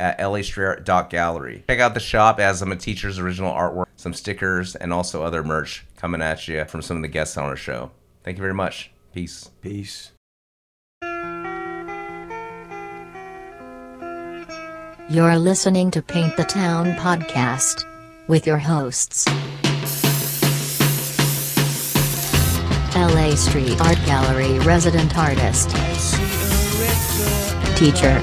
at lastrayer.gallery. Check out the shop as some of Teacher's original artwork, some stickers, and also other merch coming at you from some of the guests on our show. Thank you very much. Peace. Peace. You're listening to Paint the Town podcast with your hosts. LA Street Art Gallery resident artist, teacher,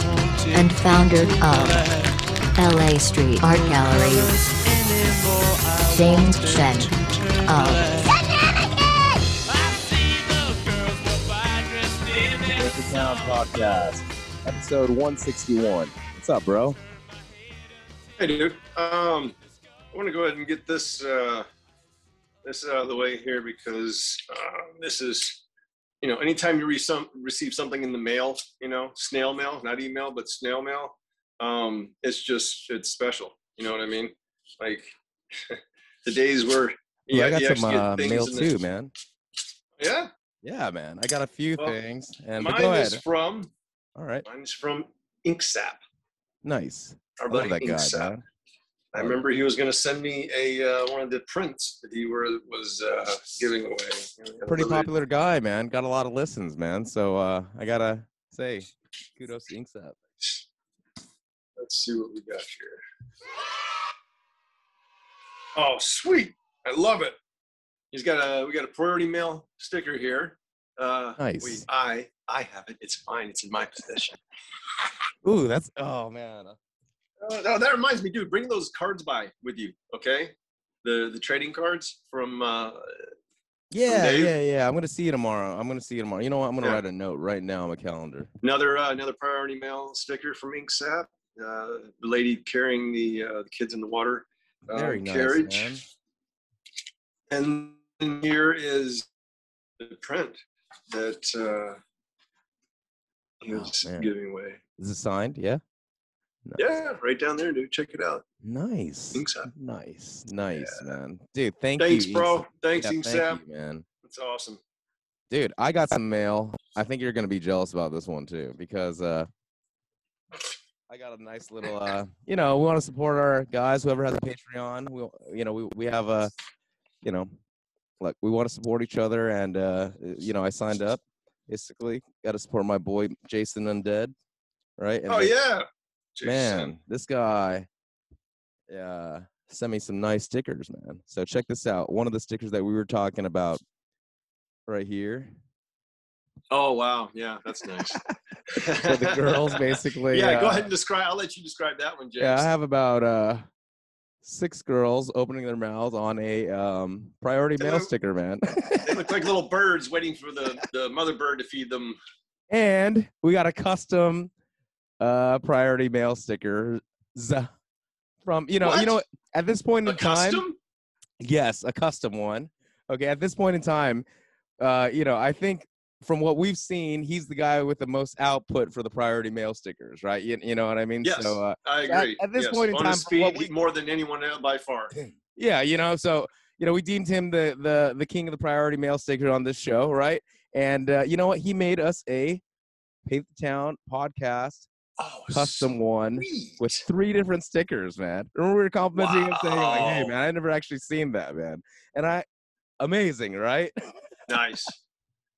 and founder of LA Street Art Gallery, James Shen of Break the Town Podcast, episode 161. What's up, bro? Hey, dude. Um, I want to go ahead and get this uh, this out of the way here because uh, this is, you know, anytime you re- some, receive something in the mail, you know, snail mail, not email, but snail mail, um, it's just it's special. You know what I mean? Like the days where Yeah, I got you some uh, mail in the- too, man. Yeah, Yeah, man. I got a few Well, things. And mine go is ahead. from All right. mine's from Inksap. Nice. Our I love that guy, man. I remember he was going to send me a uh, one of the prints that he were was uh, giving away. You know, he had a Pretty popular guy, man. Got a lot of listens, man. So uh, I gotta say, kudos to Inksap. Let's see what we got here. Oh, sweet! I love it. He's got a we got a priority mail sticker here. Uh, Nice. We, I I have it. It's fine. It's in my possession. Ooh, that's oh man. Oh, that reminds me, dude. Bring those cards by with you, okay? The the trading cards from uh, Yeah, Dave? yeah, yeah. I'm gonna see you tomorrow. I'm gonna see you tomorrow. You know what? I'm gonna Yeah. write a note right now on my calendar. another uh, another priority mail sticker from Inksap. Uh, the lady carrying the uh, the kids in the water uh, Very nice, carriage. man. And here is the print that uh, he Oh, giving away. Is it signed? Yeah. Yeah, right down there, dude. Check it out. Nice. Inksap. Nice. Nice, man. Dude, thank you. Thanks, you. bro. Inksap. Thanks, Yeah, Inksap. thank you, man. That's awesome. Dude, I got some mail. I think you're gonna be jealous about this one too, because uh I got a nice little uh you know, we want to support our guys, whoever has a Patreon. We you know, we we have a you know, like we want to support each other and uh you know, I signed up basically. Gotta support my boy Jason Undead. Right? And oh they- yeah, Jason. man, this guy yeah sent me some nice stickers, man. So check this out. One of the stickers that we were talking about right here. Oh wow, yeah, that's nice. for the girls, basically. yeah, go uh, ahead and describe. I'll let you describe that one, James. Yeah, I have about uh six girls opening their mouths on a um priority mail sticker, man. They look like little birds waiting for the the mother bird to feed them. and we got a custom uh priority mail sticker z- from you know you know at this point A in time custom? yes a custom one okay at this point in time uh you know i think from what we've seen he's the guy with the most output for the priority mail stickers right you, you know what i mean Yes. so uh I at- agree. at this Yes. point in on time, we- more than anyone by far. yeah you know so you know we deemed him the the the king of the priority mail sticker on this show right and uh, you know what he made us a paint the town podcast Oh, custom one with three different stickers man. Remember we were complimenting him saying like hey man i never actually seen that man. And i amazing right? Nice,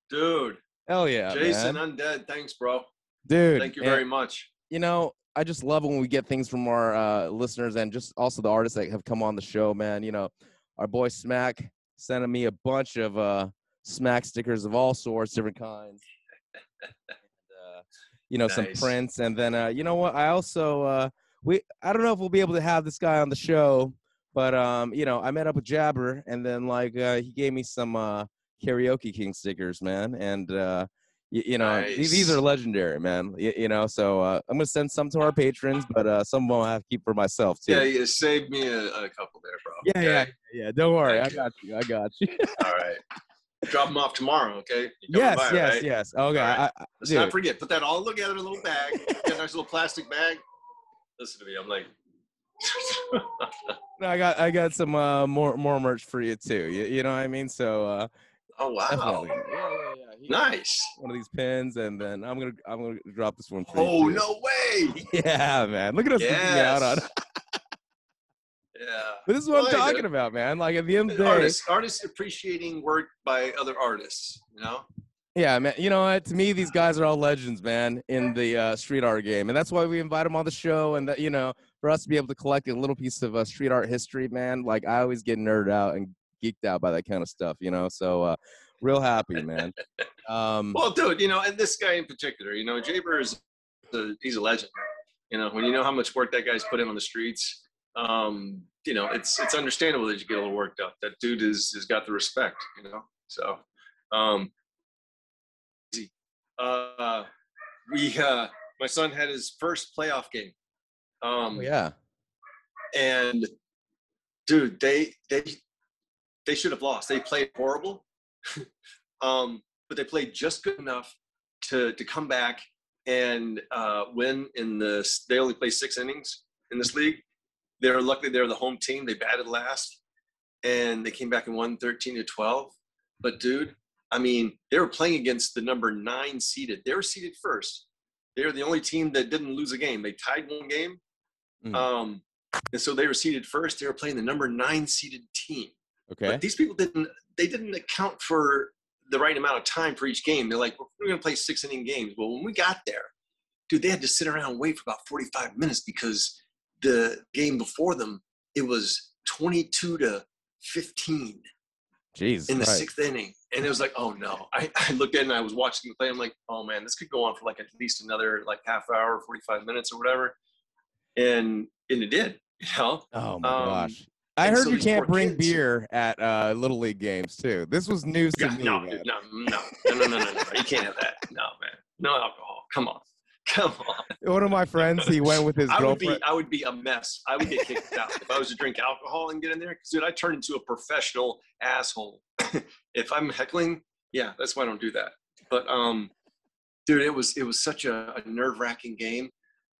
dude. hell yeah Jason man. Undead, thanks, bro. dude Thank you and, very much. you know i just love when we get things from our uh, listeners and just also the artists that have come on the show man. You know our boy smack sending me a bunch of uh smack stickers of all sorts different kinds you know some prints and then uh you know what i also uh we i don't know if we'll be able to have this guy on the show but um you know i met up with Jaber and then like uh he gave me some uh karaoke king stickers man and uh you, you know th- these Nice. are legendary, man. You, you know, so uh, I'm gonna send some to our patrons, but uh, some of them I have to keep for myself too. Yeah, you saved me a, a couple there, bro. yeah, yeah, Okay? yeah. Don't worry, I Thank you. got you. I got you. All right. Drop them off tomorrow, okay? Yes, by, yes, right? yes. Okay, All right. I, I, Let's not forget. Put that all together in a little bag. Get a nice little plastic bag. Listen to me. I'm like, No, I got I got some uh, more more merch for you too. You, you know what I mean? So uh, oh wow, definitely. Yeah, yeah, yeah. Nice. One of these pins, and then I'm gonna I'm gonna drop this one for Oh you. too. no way. Yeah, man. Look at us geeking out on. Yeah. But this is what Well, I'm talking about, man. Like at the end of the day, Artists, artists appreciating work by other artists. You know. yeah, man. You know what? To me, these guys are all legends, man, in the uh, street art game, and that's why we invite them on the show. And that you know, for us to be able to collect a little piece of uh, street art history, man. Like I always get nerded out and geeked out by that kind of stuff, you know. So uh, real happy, man. Um, Well, dude, you know, and this guy in particular, you know, Jaber is a, he's a legend. You know, when you know how much work that guy's put in on the streets, um, you know, it's it's understandable that you get a little worked up. That dude is has got the respect, you know. So, um, uh, we uh, my son had his first playoff game. Um, oh, yeah. and dude, they they they should have lost. They played horrible, um, but they played just good enough to to come back and uh, win in the. They only play six innings in this league. They're luckily they're the home team. They batted last, and they came back and won thirteen to twelve. But dude, I mean, they were playing against the number nine seeded. They were seeded first. They were the only team that didn't lose a game. They tied one game. Mhm. Um, and so they were seeded first. They were playing the number nine seeded team. Okay. But these people didn't. They didn't account for the right amount of time for each game. They're like, we're going to play six inning games. Well, when we got there, dude, they had to sit around and wait for about forty five minutes because the game before them it was twenty two to fifteen Jeez. in the Christ. sixth inning. And it was like, oh no. I, I looked at it and I was watching the play. I'm like, oh man, this could go on for like at least another like half hour, 45 minutes or whatever. And and it did, you know? Oh my Um, gosh. I heard so you can't bring kids- beer at uh, little league games too. This was news to Yeah, me. no, man. no, no, no, no, no, no, no. You can't have that. No, man. No alcohol. Come on. Come on. One of my friends, he went with his I would be girlfriend. I would be a mess. I would get kicked out if I was to drink alcohol and get in there. Because dude, I turn into a professional asshole. if I'm heckling, yeah, that's why I don't do that. But um, dude, it was it was such a, a nerve wracking game.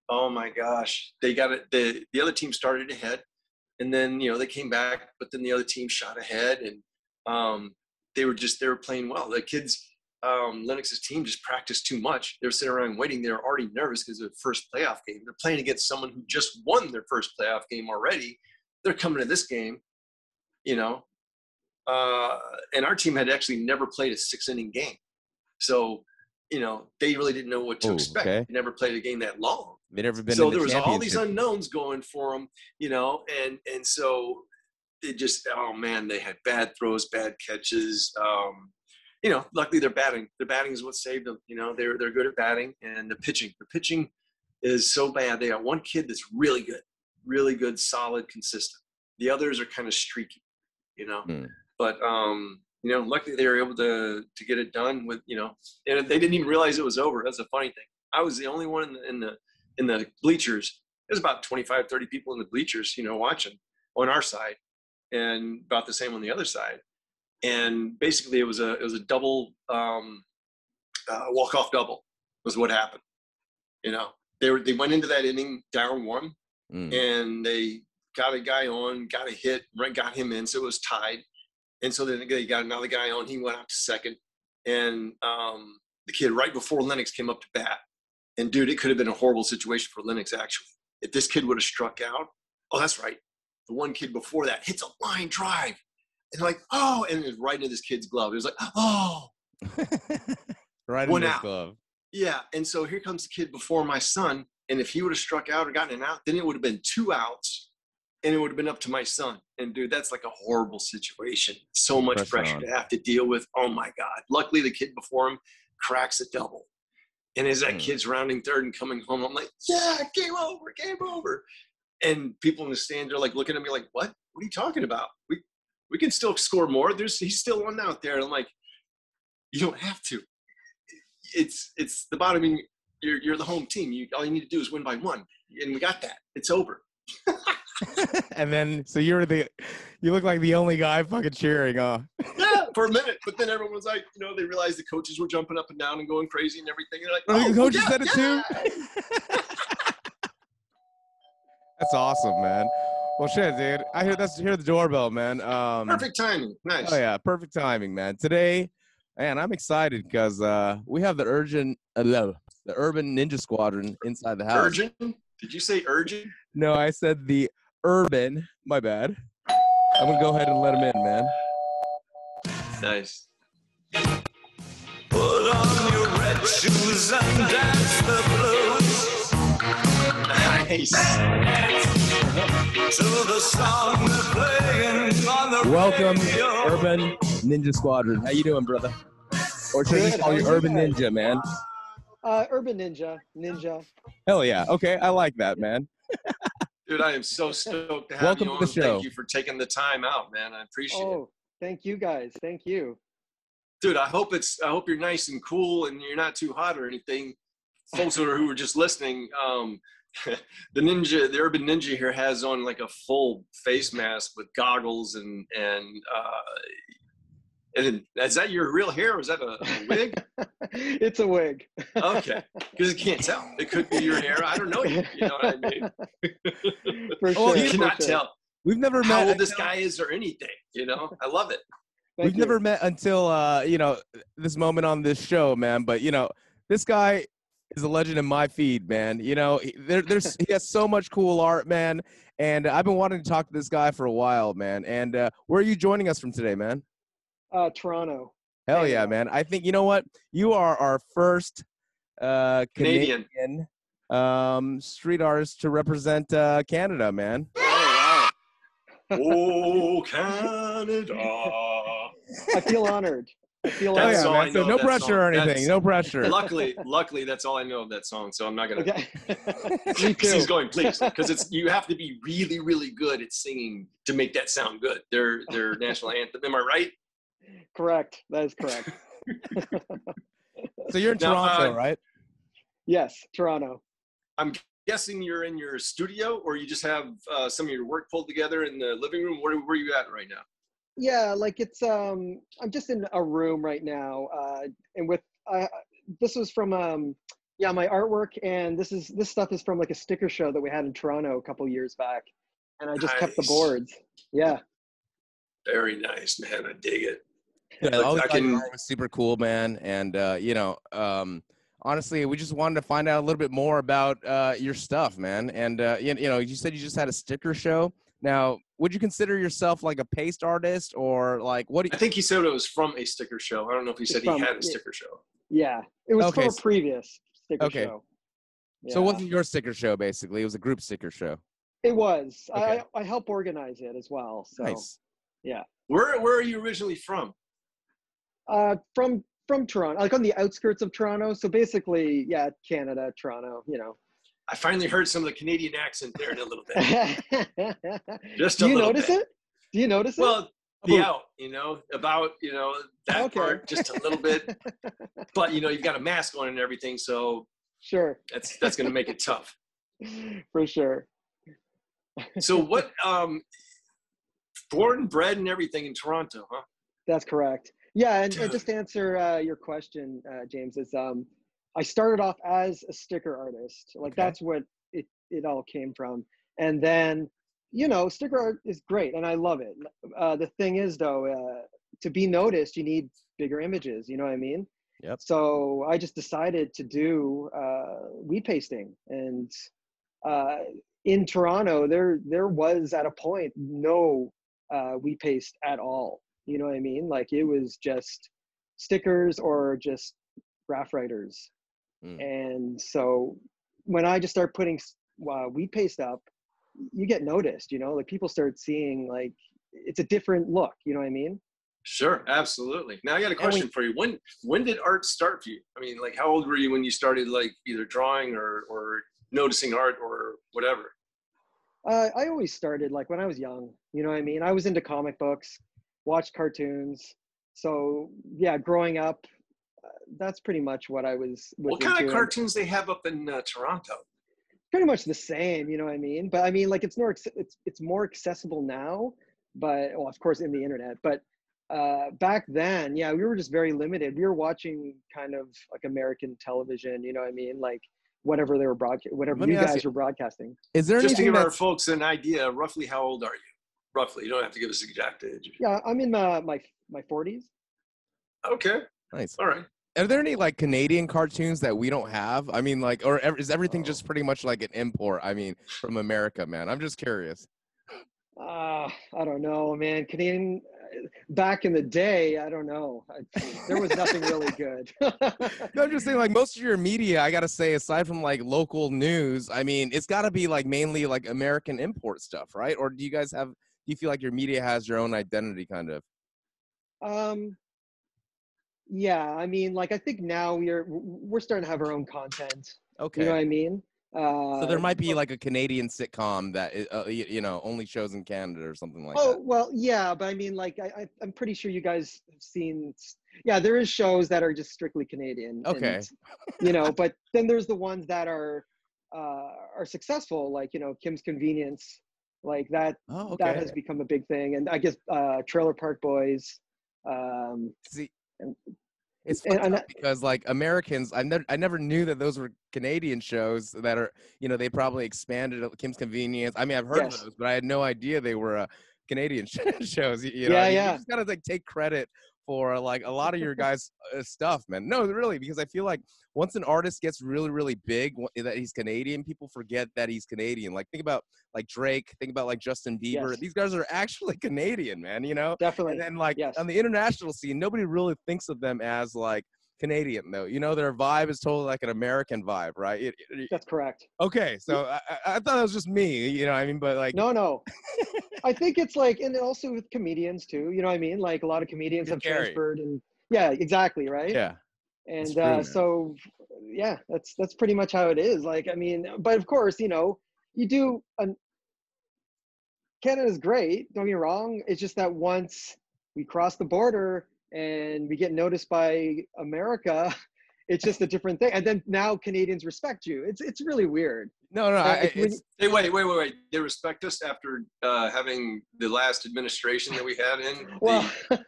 Oh my gosh, they got it. The the other team started ahead, and then you know they came back, but then the other team shot ahead, and um, they were just they were playing well. The kids, um, Lennox's team just practiced too much. They were sitting around waiting. They were already nervous because of the first playoff game. They're playing against someone who just won their first playoff game already. They're coming to this game, you know. Uh, and our team had actually never played a six inning game, so you know they really didn't know what to Oh, expect. okay. They never played a game that long They never been so in the there was all these unknowns going for them, you know, and and so it just oh man, they had bad throws, bad catches. Um, you know, luckily their batting, their batting is what saved them. You know, they're they're good at batting, and the pitching, the pitching is so bad. They got one kid that's really good, really good, solid, consistent. The others are kind of streaky, you know. Hmm. But um, you know, luckily they were able to to get it done with you know, and they didn't even realize it was over. That's a funny thing. I was the only one in the in the in the bleachers. There's about 25, 30 people in the bleachers, you know, watching on our side, and about the same on the other side. And basically, it was a it was a double um, uh, walk off double was what happened. You know, they were they went into that inning down one, Mm. and they got a guy on, got a hit, got him in, so it was tied. And so then they got another guy on. He went out to second, and um, the kid right before Lennox came up to bat. And dude, it could have been a horrible situation for Lennox actually. If this kid would have struck out, oh, that's right. The one kid before that hits a line drive, and like, oh, and it was right into this kid's glove. It was like, oh, right in his out. glove. yeah. And so here comes the kid before my son. And if he would have struck out or gotten an out, then it would have been two outs and it would have been up to my son. And dude, that's like a horrible situation. So much Pressure pressure on. to have to deal with. Oh my God. Luckily, the kid before him cracks a double. And as that Hmm. kid's rounding third and coming home, I'm like, yeah, game over, game over. And people in the stands are like looking at me like, what? What are you talking about? We we can still score more. There's he's still one out there. And I'm like, you don't have to. it's it's the bottom. I mean, you're you're the home team. You all you need to do is win by one, and we got that. It's over. and then so you're the you look like the only guy fucking cheering, huh? yeah, for a minute. But then everyone was like, you know, they realized the coaches were jumping up and down and going crazy and everything. They're like, Oh, the coaches yeah, said it too? yeah." That's awesome, man. Well, shit, dude. I hear that's hear the doorbell, man. Um, Perfect timing. Nice. Oh yeah, perfect timing, man. Today, man, I'm excited because uh, we have the urgent, uh, the Urban Ninja Squadron inside the house. Urgent? Did you say urgent? No, I said the Urban. My bad. I'm gonna go ahead and let him in, man. Nice. Put on your red shoes and dance the blues Nice. to the song they're playing on the Welcome. Urban Ninja Squadron. How you doing, brother? Or should I just call you Urban guys? Ninja, man? Uh, Urban Ninja, Ninja. Hell yeah. Okay, I like that, man. Dude, I am so stoked to have Welcome you to on. the show. Thank you for taking the time out, man. I appreciate it. Oh, thank you guys. Thank you. Dude, I hope it's I hope you're nice and cool and you're not too hot or anything. Folks who are, who are just listening, um, the ninja, the urban ninja here has on like a full face mask with goggles and and uh, and is that your real hair or is that a, a wig? it's a wig. Okay, because you can't tell. It could be your hair. I don't know. You, you know what I mean? For Oh, sure. you cannot sure. tell We've never how met. old this guy is or anything. You know, I love it. Thank We've you. never met until uh, you know this moment on this show, man. But you know, this guy is a legend in my feed, man. You know, he- there, there's he has so much cool art, man. And I've been wanting to talk to this guy for a while, man. And uh, where are you joining us from today, man? Uh, Toronto. Hell yeah, man. I think you know what? You are our first uh, Canadian. Canadian um, street artist to represent uh, Canada, man. Oh, wow. Oh, Canada. I feel honored. I feel That's Oh, yeah, all. I man. So no that pressure song. or anything. That's- No pressure. luckily, luckily, that's all I know of that song. So I'm not gonna. Okay. Me he's going, please, because it's you have to be really, really good at singing to make that sound good. Their their national anthem. Am I right? Correct. That is correct. So you're in Now, Toronto, uh, right? yes, Toronto. I'm guessing you're in your studio, or you just have uh, some of your work pulled together in the living room. Where where are you at right now? Yeah, like it's um I'm just in a room right now uh and with uh this was from um yeah, my artwork and this is this stuff is from like a sticker show that we had in Toronto a couple years back. And I just kept the boards. Yeah. Very nice, man. I dig it. Yeah, Like, I always I can- art was super cool, man. And uh, you know, um, honestly, we just wanted to find out a little bit more about uh, your stuff, man. And uh, you, you know, you said you just had a sticker show. Now, would you consider yourself like a paste artist, or like what? Do I you, think he said it was from a sticker show. I don't know if he It's said from- he had a sticker show. Yeah. It was Okay, from a previous sticker Okay. show. So it wasn't your sticker show, basically. It was a group sticker show. It was. Okay. I I help organize it as well. So Nice. Yeah. Where where are you originally from? uh from from Toronto, like on the outskirts of Toronto. So basically, yeah, Canada, Toronto, you know. I finally heard some of the Canadian accent there in a little bit. Just a Do you notice bit. it? Do you notice it? Well, the About- out, you know, about you know that Okay. part just a little bit, but you know you've got a mask on and everything, so sure, that's that's going to make it tough. for sure. So what? Um, born, bred, and everything in Toronto, huh? That's correct. Yeah, and, and just to answer uh, your question, uh, James, is um, I started off as a sticker artist. Like Okay. that's what it it all came from, and then you know, sticker art is great, and I love it. Uh, the thing is, though, uh, to be noticed, you need bigger images. You know what I mean? Yep. So I just decided to do uh, wheat pasting, and uh, in Toronto, there there was at a point no uh, wheat paste at all. You know what I mean? Like it was just stickers or just graff writers. Mm. And so when I just start putting uh, wheat paste up, you get noticed. You know, like people start seeing like it's a different look. You know what I mean? Sure, absolutely. Now I got a And we- question for you. When when did art start for you? I mean, like how old were you when you started like either drawing or or noticing art or whatever? Uh, I always started like when I was young. You know what I mean? I was into comic books, watched cartoons. So yeah, growing up, that's pretty much what I was. was What kind into, of cartoons they have up in uh, Toronto? Pretty much the same, you know what I mean. But I mean, like it's more it's it's more accessible now, but well, of course, in the internet. But uh, back then, yeah, we were just very limited. We were watching kind of like American television, you know what I mean, like whatever they were broadcast, whatever you guys you- were broadcasting. Is there Just to give our folks an idea, roughly how old are you? Roughly, you don't have to give us exact age. Yeah, I'm in my my my 40s. Okay, nice? all right. Are there any like Canadian cartoons that we don't have? I mean, like, or is everything Oh. just pretty much like an import? I mean, from America, man. I'm just curious. Uh, I don't know, man. Canadian uh, back in the day, I don't know. I, there was nothing really good. No, I'm just saying, like, most of your media, I gotta say, aside from like local news, I mean, it's gotta be like mainly like American import stuff, right? Or do you guys have? Do you feel like your media has your own identity, kind of? um, yeah, I mean, like I think now we're we're starting to have our own content. Okay. You know what I mean? Uh, so there might be but- like a Canadian sitcom that uh, you, you know only shows in Canada or something like oh that. well, yeah, but I mean, like I, I I'm pretty sure you guys have seen. Yeah, there is shows that are just strictly Canadian. Okay. and, you know, but then there's the ones that are uh, are successful, like you know Kim's Convenience, like that. Oh, That has become a big thing, and I guess uh, Trailer Park Boys. Um, See, it's and- because like Americans, I never, I never knew that those were Canadian shows that are, you know, they probably expanded at Kim's Convenience. I mean, I've heard Yes. of those, but I had no idea they were uh, Canadian shows. You, know, Yeah, you just gotta like take credit for like a lot of your guys' uh, stuff, man. No, really, because I feel like once an artist gets really, really big, that he's Canadian, people forget that he's Canadian. Like think about like Drake, think about like Justin Bieber. Yes. These guys are actually Canadian, man. You know. definitely. And then like yes. on the international scene, nobody really thinks of them as like Canadian though. You know, their vibe is totally like an American vibe, right? It- it- That's correct. okay, so I, I- I thought it was just me. You know, what I mean, but like, No, no. I think it's like, and also with comedians too. You know what I mean? Like a lot of comedians have transferred, and yeah, exactly, right. yeah, And true, uh, so, yeah, that's that's pretty much how it is. Like, I mean, but of course, you know, you do. An, Canada's great. Don't get me wrong. It's just that once we cross the border and we get noticed by America, it's just a different thing. And then now Canadians respect you. It's it's really weird. no, no, Uh, I, it's, Hey, wait, wait, wait, wait. They respect us after uh, having the last administration that we had in. the- Well,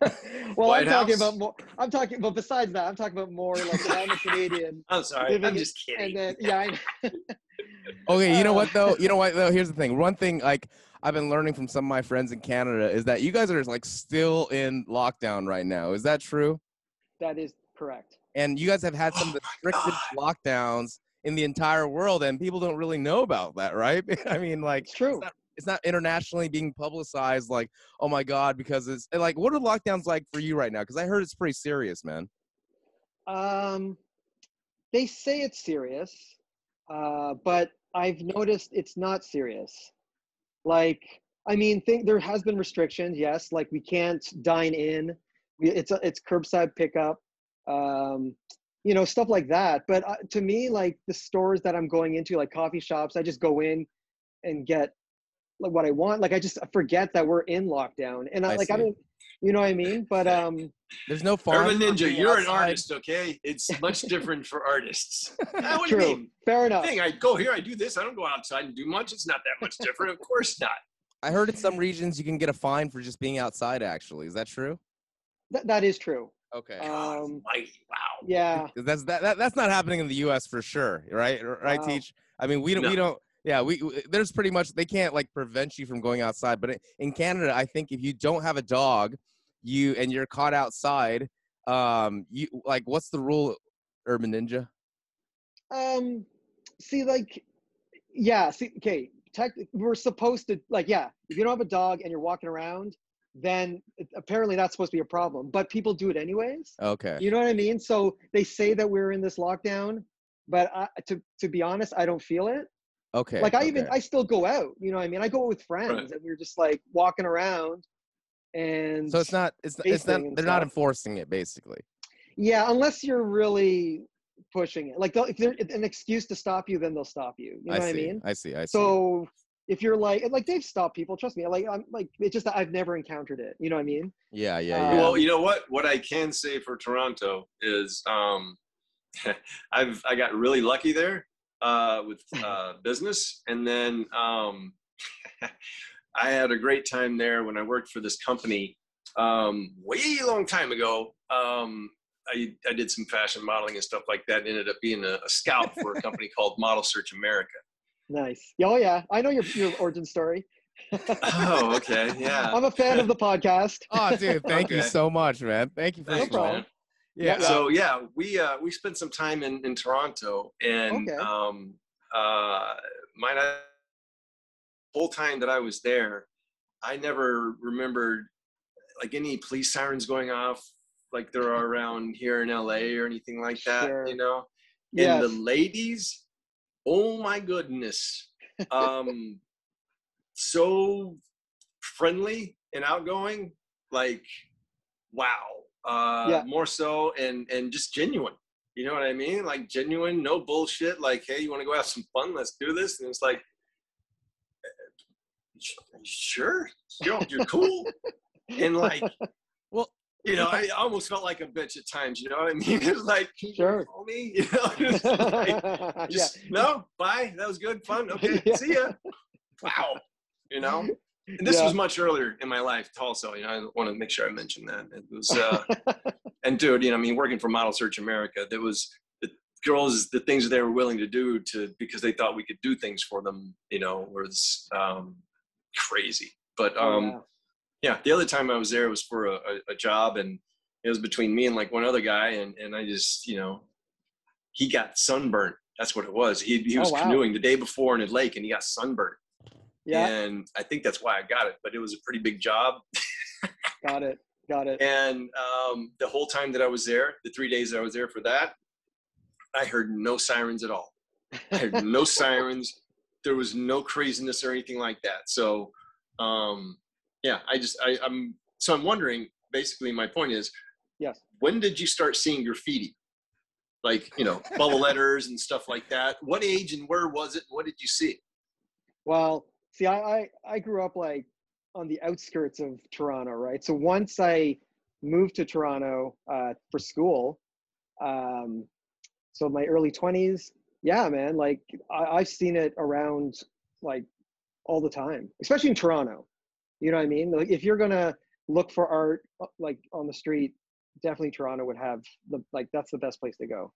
well, White I'm talking about more. I'm talking, but besides that, I'm talking about more like I'm a Canadian, I'm sorry, I'm just kidding. and then yeah, I, okay. You know uh, what though? You know what though? Here's the thing. One thing like I've been learning from some of my friends in Canada is that you guys are like still in lockdown right now. Is that true? that is correct. and you guys have had some of Oh the my strictest lockdowns in the entire world and people don't really know about that right i mean like It's true. it's not, it's not internationally being publicized like oh my god because it's like what are lockdowns like for you right now because i heard it's pretty serious man Um, they say it's serious, uh, but I've noticed it's not serious. Like, I mean, think there has been restrictions. Yes, like we can't dine in. It's a, it's curbside pickup. Um, you know, stuff like that. But uh, to me, like the stores that I'm going into, like coffee shops, I just go in and get like what I want. Like I just forget that we're in lockdown, and I, I like I see. don't, you know what I mean. But um, there's no fun Urban Ninja, you're an artist, okay? It's much different for artists. What do true, mean? fair enough. Thing, I go here, I do this. I don't go outside and do much. It's not that much different. Of course not. i heard in some regions you can get a fine for just being outside actually is that true Th- that is true. okay Um, almighty, wow. Yeah. that's that, that that's not happening in the us for sure right right Wow. teach i mean we don't we don't yeah we we- there's pretty much they can't like prevent you from going outside but in canada i think if you don't have a dog you and you're caught outside um you like what's the rule urban ninja Um, see, like, yeah, see, okay, tech, we're supposed to, like, yeah, if you don't have a dog and you're walking around, then apparently that's supposed to be a problem, but people do it anyways. okay You know what I mean? So they say that we're in this lockdown, but I, to, to be honest, I don't feel it. Okay Like, I even. I still go out, you know what I mean? I go out with friends Right. and we're just like walking around and so it's not it's, it's not they're not enforcing it basically Yeah, unless you're really pushing it. Like if they're an excuse to stop you, then they'll stop you. You know i what see I mean? i see i see So if you're like like they've stopped people, trust me. Like I'm like it's just that I've never encountered it. You know what I mean? Yeah, yeah, Uh, yeah. Well, you know what? What I can say for Toronto is um, I've I got really lucky there uh, with uh, business, and then um, I had a great time there when I worked for this company um, way long time ago. Um, I, I did some fashion modeling and stuff like that. Ended up being a, a scout for a company called Model Search America. Nice. Oh yeah, I know your your origin story. Oh, okay, yeah. I'm a fan of the podcast. Oh, dude, thank you so much, man. Thank you for Thanks, problem. man. Yeah. So yeah, we uh, we spent some time in, in Toronto, and Okay. um, uh, my whole time that I was there, I never remembered like any police sirens going off like there are around here in LA or anything like that. Sure. You know, Yes. and the ladies, oh my goodness, um, so friendly and outgoing, like wow, uh, Yeah. more so and and just genuine. You know what I mean? Like genuine, no bullshit. Like, hey, you want to go have some fun? Let's do this. And it's like, "Uh, sure, you're, you're cool. and like, Well, you know, I almost felt like a bitch at times. You know what I mean? It's like, can you Sure. call me? You know, it's like, yeah. just no, bye. That was good, fun. Okay, Yeah. see ya. Wow. You know, and this Yeah. was much earlier in my life also. You know, I want to make sure I mention that it was. Uh, and dude, you know, I mean, working for Model Search America, there was the girls, the things that they were willing to do to because they thought we could do things for them. You know, was um, crazy. But Oh, um, wow. yeah, the other time I was there was for a, a, a job, and it was between me and like one other guy, and and I just you know, he got sunburned. That's what it was. He he Oh, was wow. canoeing the day before in a lake, and he got sunburned. Yeah, And I think that's why I got it. But it was a pretty big job, got it, got it. and um, the whole time that I was there, the three days that I was there for that, I heard no sirens at all. I heard no sirens. There was no craziness or anything like that. So, um, yeah, I just I, I'm so I'm wondering. Basically, my point is, Yes. when did you start seeing graffiti? Like you know, bubble letters and stuff like that. What age and where was it? What did you see? Well, see, I, I I grew up like on the outskirts of Toronto, right? So once I moved to Toronto uh, for school, um, so my early twenties, yeah, man, like I, I've seen it around like all the time, especially in Toronto. You know what I mean? Like if you're gonna look for art uh, like on the street, definitely Toronto would have the like that's the best place to go.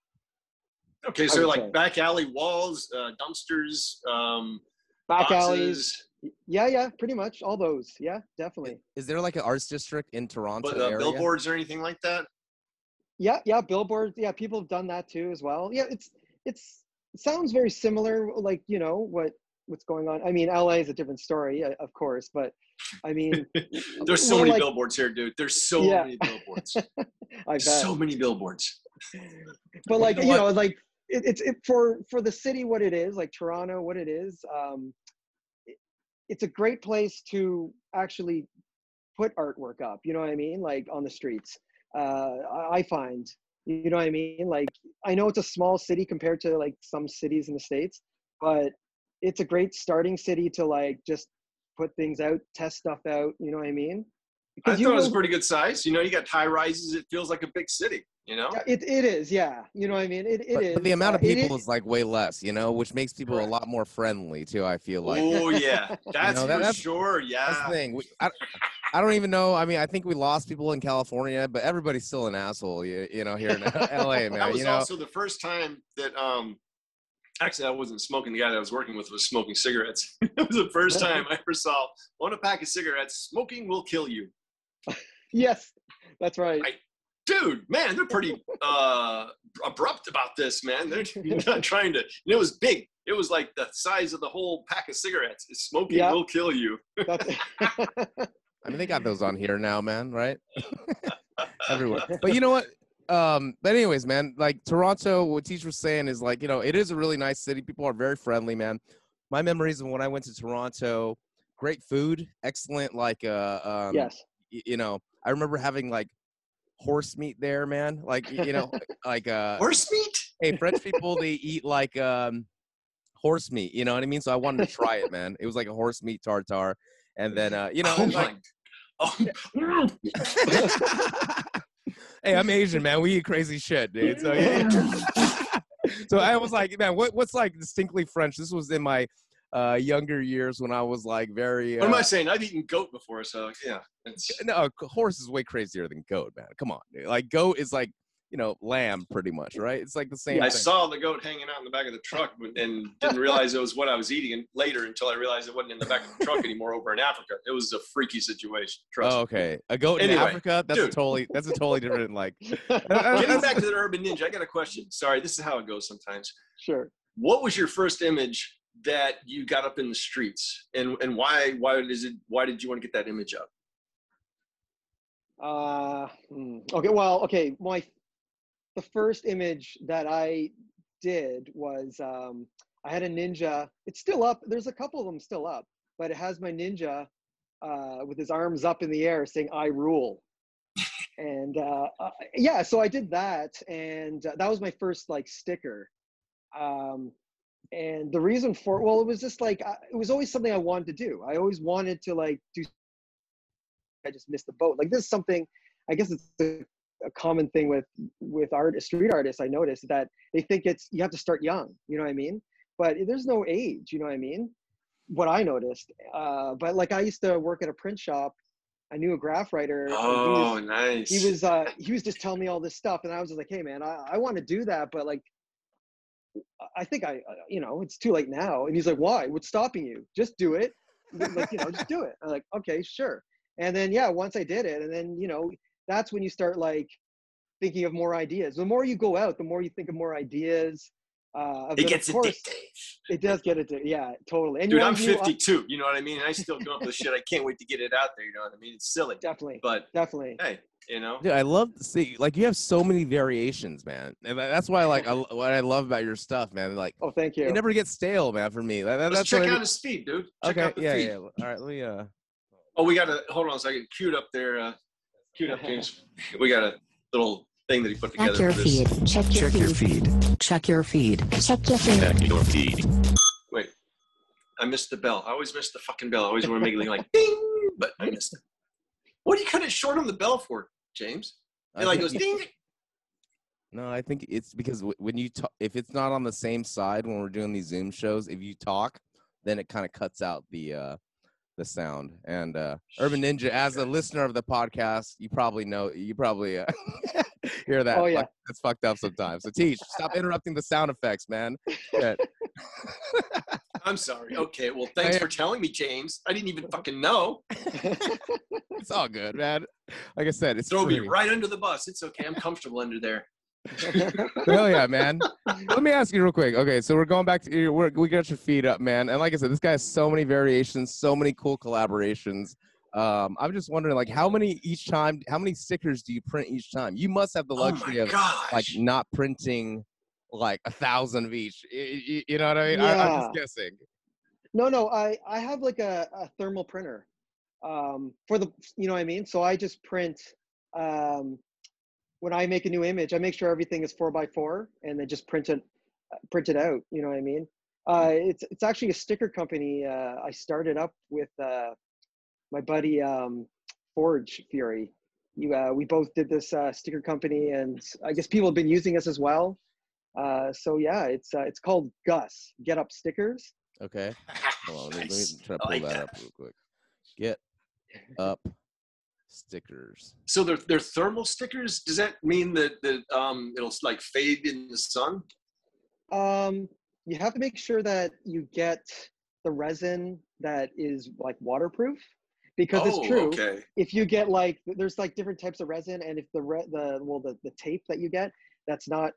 Okay, so like say. back alley walls, uh, dumpsters, um, Back boxes. alleys, yeah, yeah, pretty much all those, yeah, definitely. Is there like an arts district in Toronto but uh, area? billboards or anything like that. Yeah, yeah, billboards. Yeah, people have done that too as well. Yeah, it's it's it sounds very similar. Like you know what what's going on. I mean, LA is a different story, uh, of course, but I mean, There's so many like- billboards here, dude. There's so Yeah. many billboards. I bet. so many billboards. but like know you know, like it, it's it, for for the city what it is, like Toronto, what it is. Um, it, it's a great place to actually put artwork up. You know what I mean? Like on the streets. Uh, I, I find. You know what I mean? Like I know it's a small city compared to like some cities in the states, but it's a great starting city to like just put things out, test stuff out. You know what I mean? I thought it was a pretty good size. You know, you got high rises. It feels like a big city. You know. It, it is, yeah. You know what I mean? It, it but, is. but the amount of uh, people is- is like way less, you know, which makes people Correct. a lot more friendly too. I feel like oh yeah, that's know, that- for that's- sure. that's Yeah. the thing. We, I, I don't even know. I mean, I think we lost people in California, but everybody's still an asshole. You, you know, here in LA, man. that was you know, also the first time that um actually I wasn't smoking. The guy that I was working with was smoking cigarettes. it was the first time I ever saw on a pack of cigarettes, smoking will kill you. Yes, that's right. I- Dude, man, they're pretty uh abrupt about this, man. They're not trying to and it was big. It was like the size of the whole pack of cigarettes. Smoking Yeah. will kill you. I mean, they got those on here now, man. Right? Everywhere. But you know what? Um, but anyways, man, like Toronto, what teacher was saying is like, you know, it is a really nice city. People are very friendly, man. My memories of when I went to Toronto, great food, excellent, like uh um yes. You know, I remember having like horse meat there, man. Like you know, like uh Horse meat? hey, French people they eat like um horse meat. You know what I mean? So I wanted to try it, man. It was like a horse meat tartar, and then uh, you know, oh like. Oh, hey, I'm Asian, man. We eat crazy shit, dude. So yeah. so I was like, man, what, what's like distinctly French? This was in my uh, younger years when I was like very. what am uh, I saying? I've eaten goat before, so yeah. It's, no, a horse is way crazier than goat, man. Come on, dude. Like goat is like you know lamb, pretty much, right? It's like the same. I thing. saw the goat hanging out in the back of the truck but- and didn't realize it was what I was eating and later until I realized it wasn't in the back of the truck anymore over in Africa. It was a freaky situation. Trust Oh, me. okay. A goat in Africa. That's a totally. That's a totally different. Like. Getting back to the urban ninja, I got a question. Sorry, this is how it goes sometimes. sure. What was your first image that you got up in the streets, and and why why is it why did you want to get that image up? Uh, hmm, okay. Well, okay. My the first image that I did was um, I had a ninja. It's still up. There's a couple of them still up, but it has my ninja uh, with his arms up in the air saying "I rule." and uh, uh, yeah, so I did that, and uh, that was my first like sticker. Um, and the reason for well, it was just like I, it was always something I wanted to do. I always wanted to like do I just missed the boat. Like this is something, I guess it's a, a common thing with with art street artists. I noticed that they think it's you have to start young. You know what I mean? But there's no age. You know what I mean? What I noticed. Uh, but like I used to work at a print shop. I knew a graff writer. and he Oh, was- nice. he was uh he was just telling me all this stuff and i was just like hey man i, I want to do that but like i think i uh, you know it's too late now and he's like why what's stopping you just do it like you know just do it i'm like okay sure and then yeah once i did it and then you know that's when you start like thinking of more ideas the more you go out the more you think of more ideas uh it gets course addictive. it does get it yeah totally and Dude, you I'm you- 52. You know what I mean? And I still come up with shit. I can't wait to get it out there. You know what I mean? It's silly, definitely but definitely hey, you know. Dude, I love to see like you have so many variations, man, and that's why like I, what I love about your stuff, man. Like oh thank you it never gets stale, man. For me, That- that- Let's that's check what I out his feed, dude. Check Okay, out the yeah, feed. yeah. All right, let me. Uh, Oh, we got to hold on a second. Queued up there. Uh, queued up, James. We got a little thing that he put together. Check your for this. feed. Check your Check your feed. feed. Check your feed. Check your feed. Check your feed. Wait, I missed the bell. I always miss the fucking bell. I always want to make it like ding, but I missed it. What do you cut it short on the bell for, James? It like goes ding. No, I think it's because when you talk, if it's not on the same side when we're doing these Zoom shows, if you talk, then it kind of cuts out the uh the sound. And uh Urban Ninja, as a listener of the podcast, you probably know, you probably uh, hear that. Oh, yeah. That's fucked up sometimes. So teach, stop interrupting the sound effects, man. I'm sorry. Okay, well, thanks for telling me, James. I didn't even fucking know. it's all good, man. Like I said, it's Throw me right under the bus. It's okay. I'm comfortable under there. Hell yeah, man. Let me ask you real quick. Okay, so we're going back to your, we're, we got your feet up, man. And like I said, this guy has so many variations, so many cool collaborations. Um, I'm just wondering, like, how many each time? How many stickers do you print each time? You must have the Oh luxury of gosh. like not printing like a thousand of each. Y- y- You know what I mean? I, I'm just guessing. No, no, I I have like a, a thermal printer um, for the you know what I mean. So I just print um, when I make a new image. I make sure everything is four by four, and then just print it uh, print it out. You know what I mean? Uh, it's it's actually a sticker company uh, I started up with uh, my buddy um, Forge Fury. You uh, we both did this uh, sticker company, and I guess people have been using us as well. Uh, so yeah, it's uh, it's called Gus Get Up Stickers. Okay. Hold on, let me, let me try to pull like that, that. up real quick. Get up stickers. So they're they're thermal stickers. Does that mean that that um it'll like fade in the sun? Um, you have to make sure that you get the resin that is like waterproof, because oh, it's true. okay. If you get like, there's like different types of resin, and if the re- the well the the tape that you get that's not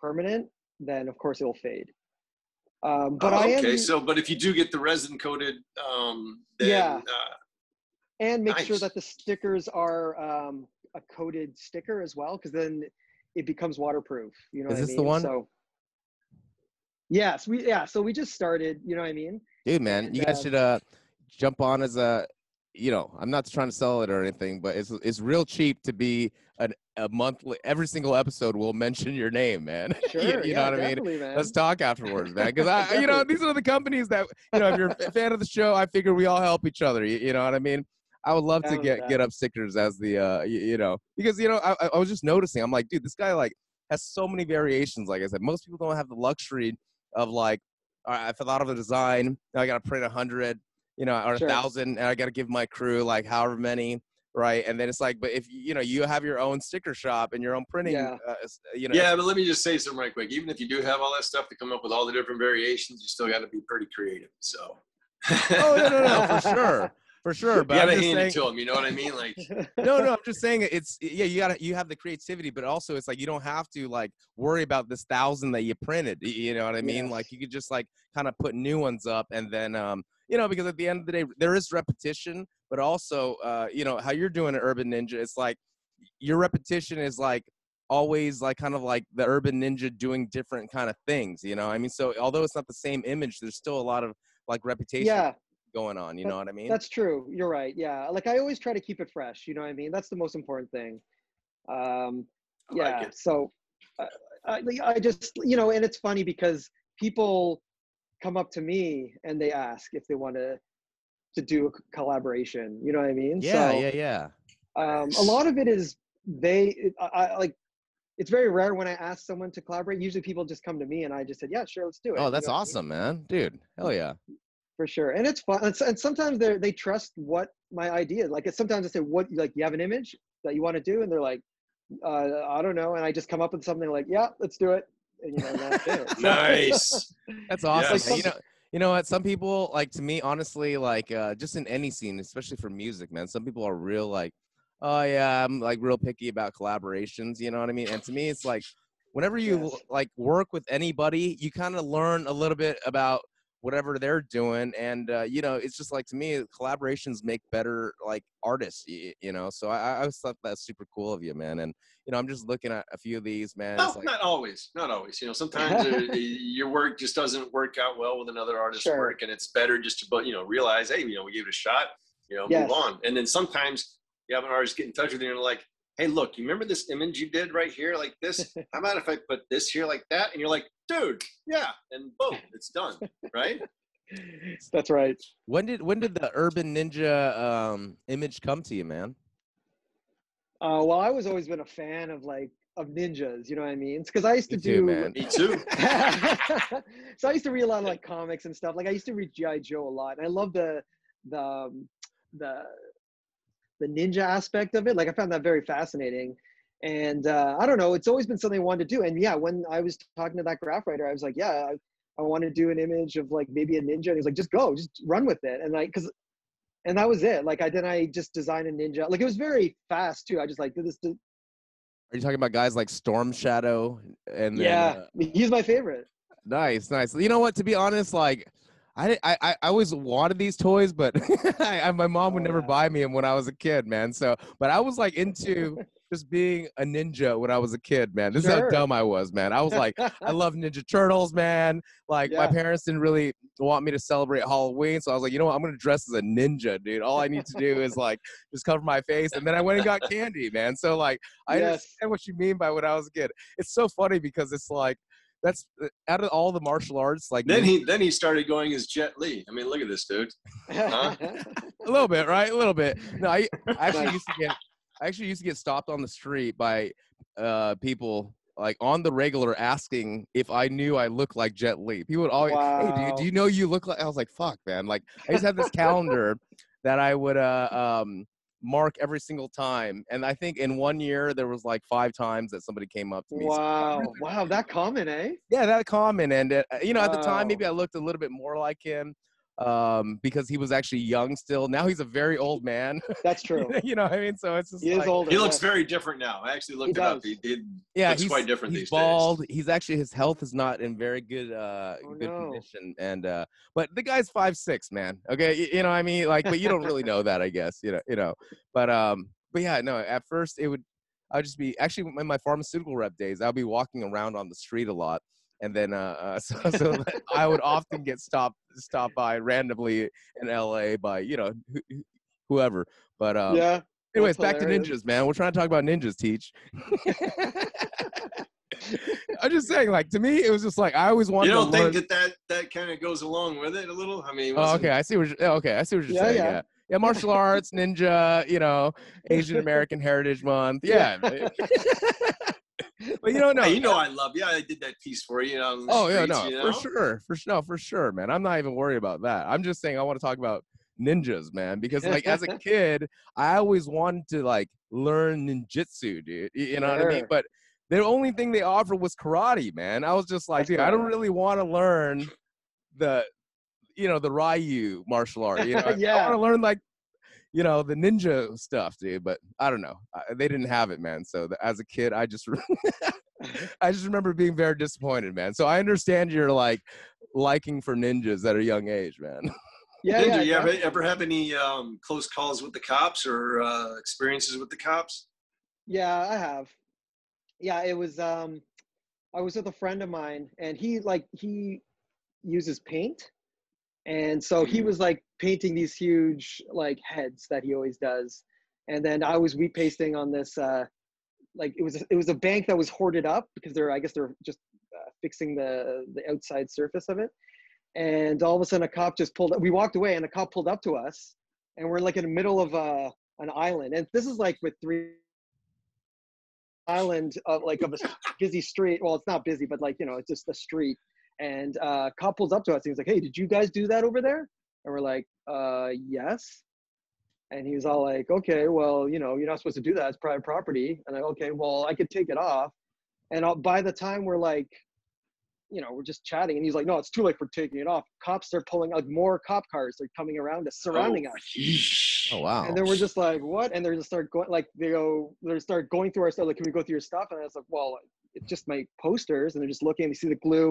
permanent, then of course it'll fade. Um, but oh, I am okay. So, but if you do get the resin coated, um, then, Yeah. uh, and make sure that the stickers are um, a coated sticker as well, because then it becomes waterproof. You know Is what I this mean? the one? So yes, we yeah. So we just started. You know what I mean? Dude, man, And, you guys uh, should uh jump on as a you know, I'm not trying to sell it or anything, but it's it's real cheap to be an, a monthly. Every single episode will mention your name, man. Sure, you, you yeah, know what I mean? man. Let's talk afterwards, man. Because I, you know, these are the companies that you know. If you're a fan of the show, I figure we all help each other. You, you know what I mean? I would love to Down get get up stickers as the uh, you, you know, because you know, I, I- I was just noticing. I'm like, dude, this guy like has so many variations. Like I said, most people don't have the luxury of like, all right, I thought of a design. Now I got to print a hundred, you know, or a Sure. thousand, and I got to give my crew like however many, right? And then it's like, but if you know, you have your own sticker shop and your own printing, Yeah. uh, you know, Yeah, but let me just say something right quick. Even if you do have all that stuff to come up with all the different variations, you still got to be pretty creative. So. Oh no, no, no, for sure, for sure. But you I'm gotta just hand saying, it to them. You know what I mean? Like, no, no, I'm just saying it's yeah, you gotta you have the creativity, but also it's like you don't have to like worry about this thousand that you printed. You know what I mean? Yes. Like you could just like kind of put new ones up, and then um, you know, because at the end of the day, there is repetition, but also uh, you know how you're doing an Urban Ninja. It's like your repetition is like always like kind of like the urban ninja doing different kind of things you know i mean so although it's not the same image there's still a lot of like reputation yeah, going on you That- know what i mean that's true. You're right. Yeah, like I always try to keep it fresh. You know what I mean? That's the most important thing. Um, I yeah. it. so uh, I, I just you know, and it's funny because people come up to me and they ask if they want to to do a collaboration. You know what I mean? yeah So, yeah yeah um, a lot of it is they I, I like it's very rare when i ask someone to collaborate usually people just come to me and i just said yeah sure let's do it oh You that's know what I mean? awesome man dude hell yeah for sure and it's fun and, and sometimes they they trust what my idea like it's sometimes i say what like you have an image that you want to do and they're like uh, i don't know and i just come up with something like yeah let's do it and you know and that's it So- nice. That's awesome. Yes. man. You know, you know what? Some people like to me, honestly, like uh, just in any scene, especially for music, man. Some people are real like, oh yeah, I'm like real picky about collaborations. You know what I mean? And to me, it's like whenever you Yes. like work with anybody, you kind of learn a little bit about whatever they're doing, and uh, you know, it's just like to me, collaborations make better like artists. You, you know, so I, I always thought that's super cool of you, man. And you know, I'm just looking at a few of these, man. No, It's like, not always. Not always. You know, sometimes uh, your work just doesn't work out well with another artist's Sure. work, and it's better just to, but you know, realize, hey, you know, we gave it a shot. You know, Yes. move on. And then sometimes you have an artist get in touch with you and they're like, hey, look, you remember this image you did right here, like this? How about if I put this here like that? And you're like, dude, yeah, and boom, it's done, right? that's right when did when did the Urban Ninja um, image come to you, man? uh, well i was always been a fan of like of ninjas you know what i mean because i used to Me too, do man. Me too. so I used to read a lot of like comics and stuff. Like I used to read GI Joe a lot, and I love the the um, the the ninja aspect of it. Like I found that very fascinating. And uh, I don't know, it's always been something I wanted to do. And yeah, when I was talking to that graff writer, I was like, yeah, I, I want to do an image of like maybe a ninja. And he's like, just go, just run with it. And like, cause, and that was it. Like I then I just designed a ninja. Like it was very fast too. I just like did this. Did, Are you talking about guys like Storm Shadow? And then, yeah, uh, he's my favorite. nice, nice. You know what? To be honest, like I, I, I always wanted these toys, but I, I- my mom would Oh, never buy me them when I was a kid, man. So, but I was like into just being a ninja when I was a kid, man. This is how dumb I was, man. I was like, I love Ninja Turtles, man. Like my parents didn't really want me to celebrate Halloween, so I was like, you know what? I'm gonna dress as a ninja, dude. All I need to do is like just cover my face, and then I went and got candy, man. So like, I Yes. understand what you mean by when I was a kid. It's so funny because it's like that's uh, out of all the martial arts, like Then he then he started going as Jet Li. I mean, look at this dude. Huh? a little bit, right? A little bit. No, I, I actually used to get I actually used to get stopped on the street by uh people like on the regular asking if I knew I looked like Jet Li. People would always, hey, do you, do you know you look like? I was like, fuck, man. Like I just had this calendar that I would uh um mark every single time, and I think in one year there was like five times that somebody came up to me. Wow, wow, that common, eh? yeah, that common, and uh, you know, at the time maybe I looked a little bit more like him um because he was actually young still. Now he's a very old man. That's true. you know what I mean? So it's just He like, is older. He looks yes. very different now. I actually looked it up. He did. yeah, looks he's quite different he's these days. bald. He's actually his health is not in very good uh Oh, good no. condition, and uh but the guy's five six, man. Okay, you, you know what I mean? Like, but you don't really know that, I guess. You know, you know. But um, but yeah, no. At first, it would I'd just be actually in my pharmaceutical rep days. I'd be walking around on the street a lot. And then, uh, uh so, so I would often get stopped stopped by randomly in LA by you know who, who- whoever. But um, yeah. anyways, back to ninjas, man. We're trying to talk about ninjas. Teach. I'm just saying, like to me, it was just like I always wanted You don't to learn. think that that, that kind of goes along with it a little? I mean, Oh, wasn't- okay, I see what. You're, okay, I see what you're Yeah, saying. yeah. Yeah. yeah, martial arts, ninja, you know, Asian American Heritage Month. Yeah, Yeah. but you don't know. Hey, you know I love Yeah, I did that piece for you. The Oh yeah, no, you know? for sure, for sure, no, for sure, man. I'm not even worried about that. I'm just saying I want to talk about ninjas, man, because like as a kid, I always wanted to like learn ninjutsu, dude. You know what I mean? But the only thing they offered was karate, man. I was just like, dude, I don't really want to learn the, you know, the Ryu martial art. You know, I want to learn like. You know the ninja stuff, dude. But I don't know. I, they didn't have it, man. So the, as a kid, I just I just remember being very disappointed, man. So I understand your like liking for ninjas at a young age, man. Yeah, Ninja, yeah. you ever, ever have any um, close calls with the cops or uh, experiences with the cops? Yeah, I have. Yeah, it was um I was with a friend of mine and he like he uses paint. And so he Mhm. was like painting these huge like heads that he always does. And then I was wheat pasting on this uh like it was it was a bank that was hoarded up because they're I guess they're just uh, fixing the the outside surface of it. And all of a sudden a cop just pulled we walked away and a cop pulled up to us and we're like in the middle of uh an island. And this is like with three island of like of a busy street. Well, it's not busy, but like you know, it's just a street. And uh, cop pulls up to us. And he's like, "Hey, did you guys do that over there?" And we're like, "Uh, yes." And he was all like, "Okay, well, you know, you're not supposed to do that. It's private property." And I, okay, well, I could take it off. And uh, by the time we're like, you know, we're just chatting, and he's like, "No, it's too late for taking it off." Cops are pulling like more cop cars They're coming around us, surrounding Oh, us. yeesh. Oh wow. And then we're just like, what? And they're just start going, like, they go, they start going through our stuff. Like, can we go through your stuff? And I was like, well, it's just my posters. And they're just looking, they see the glue.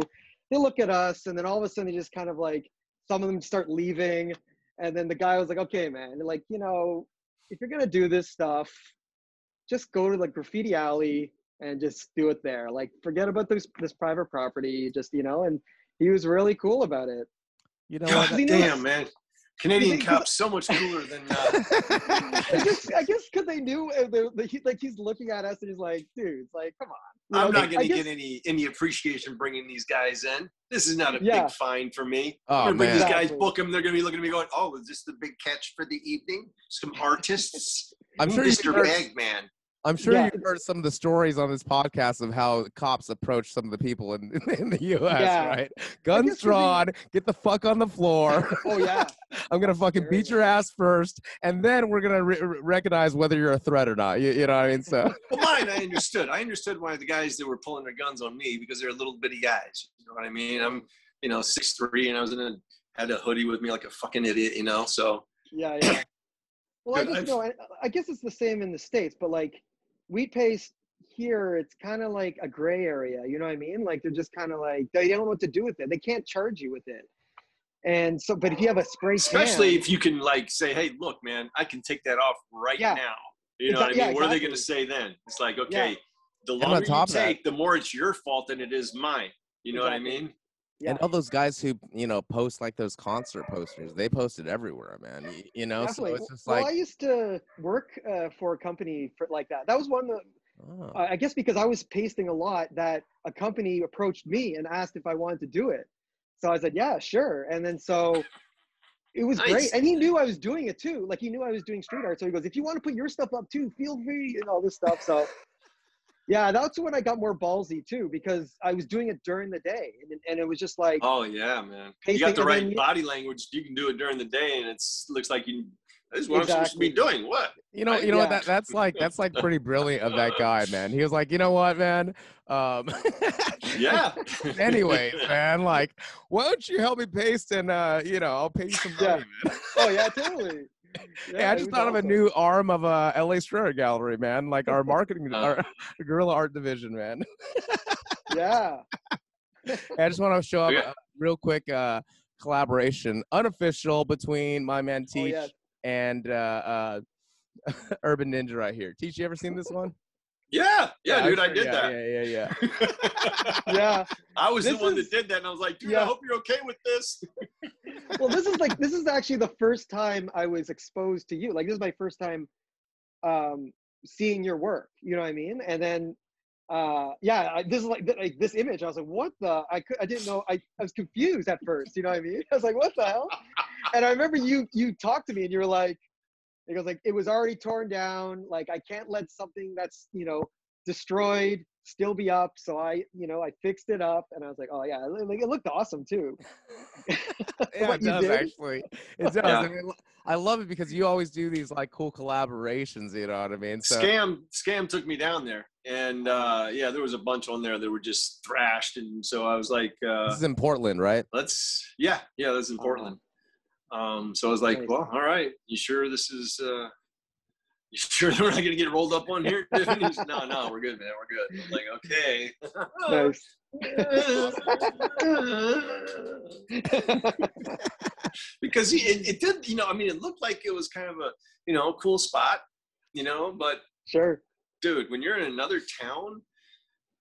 They look at us. And then all of a sudden, they just kind of like, some of them start leaving. And then the guy was like, okay, man, like, you know, if you're going to do this stuff, just go to the graffiti alley and just do it there. Like, forget about this, this private property, just, you know, and he was really cool about it. you know God what? damn, man. Canadian think- cops so much cooler than uh, I guess I guess because they knew uh, the, the, he, like he's looking at us and he's like, dude, it's like, come on. You I'm know, not going to get any any appreciation bringing these guys in. This is not a Yeah. big fine for me. Oh, I'm gonna bring man. these guys, Exactly. book them. They're going to be looking at me going, "Oh, is this the big catch for the evening? Some artists." I'm sure Mr. heard, Bagman. I'm sure Yeah. you heard some of the stories on this podcast of how cops approach some of the people in, in the U.S. Yeah. Right? Guns they- drawn. Get the fuck on the floor. Oh yeah, I'm gonna fucking Sure. beat your ass first, and then we're gonna re- re- recognize whether you're a threat or not. You, you know what I mean? So Well, mine, I understood. I understood why the guys that were pulling their guns on me because they're little bitty guys. You know what I mean? I'm, you know, six three, and I was in a had a hoodie with me like a fucking idiot. You know, so yeah, yeah. Well, I Good. guess no, I, I guess it's the same in the states, but like wheat paste here, it's kind of like a gray area. You know what I mean? Like they're just kind of like they don't know what to do with it. They can't charge you with it. And so, but if you have a spray especially can, if you can like say, "Hey, look, man, I can take that off right Yeah. now." You know what I mean? yeah, What are they going to say then? It's like, Yeah. okay, the on longer you top that- take, the more it's your fault than it is mine. You know Exactly. what I mean? Yeah, and all those guys who you know post like those concert posters, they posted everywhere, man. Y- You know, definitely. so it's just well, I used to work uh, for a company for, like that. That was one of the oh, I I guess because I was pasting a lot that a company approached me and asked if I wanted to do it. So I said, yeah, sure. And then so it was Nice. great. And he knew I was doing it too. Like he knew I was doing street art. So he goes, if you want to put your stuff up too, feel free and all this stuff. So yeah, that's when I got more ballsy too, because I was doing it during the day. And, and it was just like, Oh yeah, man. You got the right then body language. You can do it during the day, and it looks like you. This is what I'm supposed to be doing. What? you know, Right? you know what? Yeah. That that's like that's like pretty brilliant of that guy, man. He was like, you know what, man. Um, Yeah. Anyways, man, like, why don't you help me paste and uh, you know, I'll pay you some Yeah. money, man. oh yeah, totally. Hey, I just thought of a new arm of uh, LA Street Art Gallery, man. Like our marketing, our guerrilla art division, man. Yeah. I just want to show up a real quick uh, collaboration, unofficial, between my man Oh, Teach yeah. and uh, uh, Urban Ninja right here. Teach, you ever seen this one? Yeah. Yeah, I'm dude, I sure- did yeah, that. Yeah, yeah, yeah. Yeah. I was the one is- that did that, and I was like, dude, Yeah. I hope you're okay with this. Well, this is like this is actually the first time I was exposed to you. Like this is my first time um seeing your work. You know what I mean? And then uh yeah, I, this is like, like this image. I was like, what the? I could I didn't know. I, I was confused at first. You know what I mean? I was like, what the hell? And I remember you you talked to me and you were like, it was like it was already torn down. Like I can't let something that's you know destroyed still be up. So I you know I fixed it up and I was like, oh yeah, it- like it looked awesome too. yeah, it does did? actually. It does. Yeah. I, mean, I love it because you always do these like cool collaborations. You know what I mean? So Scam Scam took me down there, and uh, yeah, there was a bunch on there that were just thrashed, and so I was like, uh, this is in Portland, right? let's yeah yeah that's in Portland. Um, so I was like, Nice. well, all right, you sure this is uh, you sure we're not gonna get rolled up on here? dude?" He's, no, no, we're good, man, we're good. I'm like, okay. nice. because it, it did, you know, I mean, it looked like it was kind of a, you know, cool spot, you know, but Sure. dude, when you're in another town,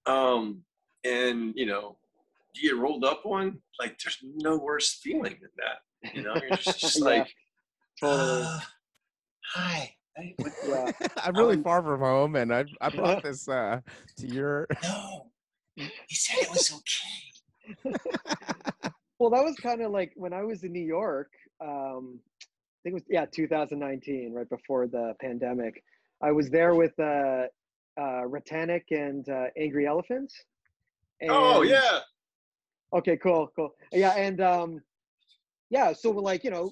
um, and you know, you get rolled up on, like there's no worse feeling than that. You know, you're just, just Yeah, like, Totally. "Uh, hi. Hey, what- I'm really Um, far from home, and I I brought this uh, to your. no, he said it was okay. Well, that was kind of like when I was in New York. Um, I think it was yeah, 2019, right before the pandemic. I was there with uh, uh, Ratanic and uh, Angry Elephants. Oh yeah, Okay, cool, cool. Yeah, and um, yeah, so we're like, you know,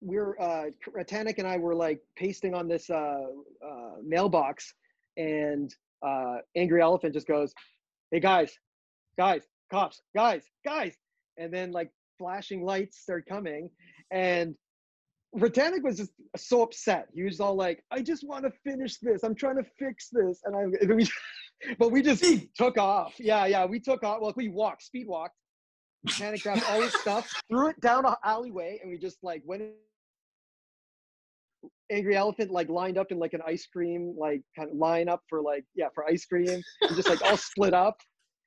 we're uh, Ratanic and I were like pasting on this uh, uh, mailbox, and uh, Angry Elephant just goes, "Hey guys, guys, cops, guys, guys," and then like flashing lights start coming, and Ratanic was just so upset. He was all like, "I just want to finish this. I'm trying to fix this," and I, and we, but we just took off. Yeah, yeah, we took off. Well, we walked, speed walked. Ratanic grabbed all his stuff, threw it down an alleyway, and we just like went. In. Angry Elephant like lined up in like an ice cream like kind of line up for like yeah for ice cream. and just like all split up.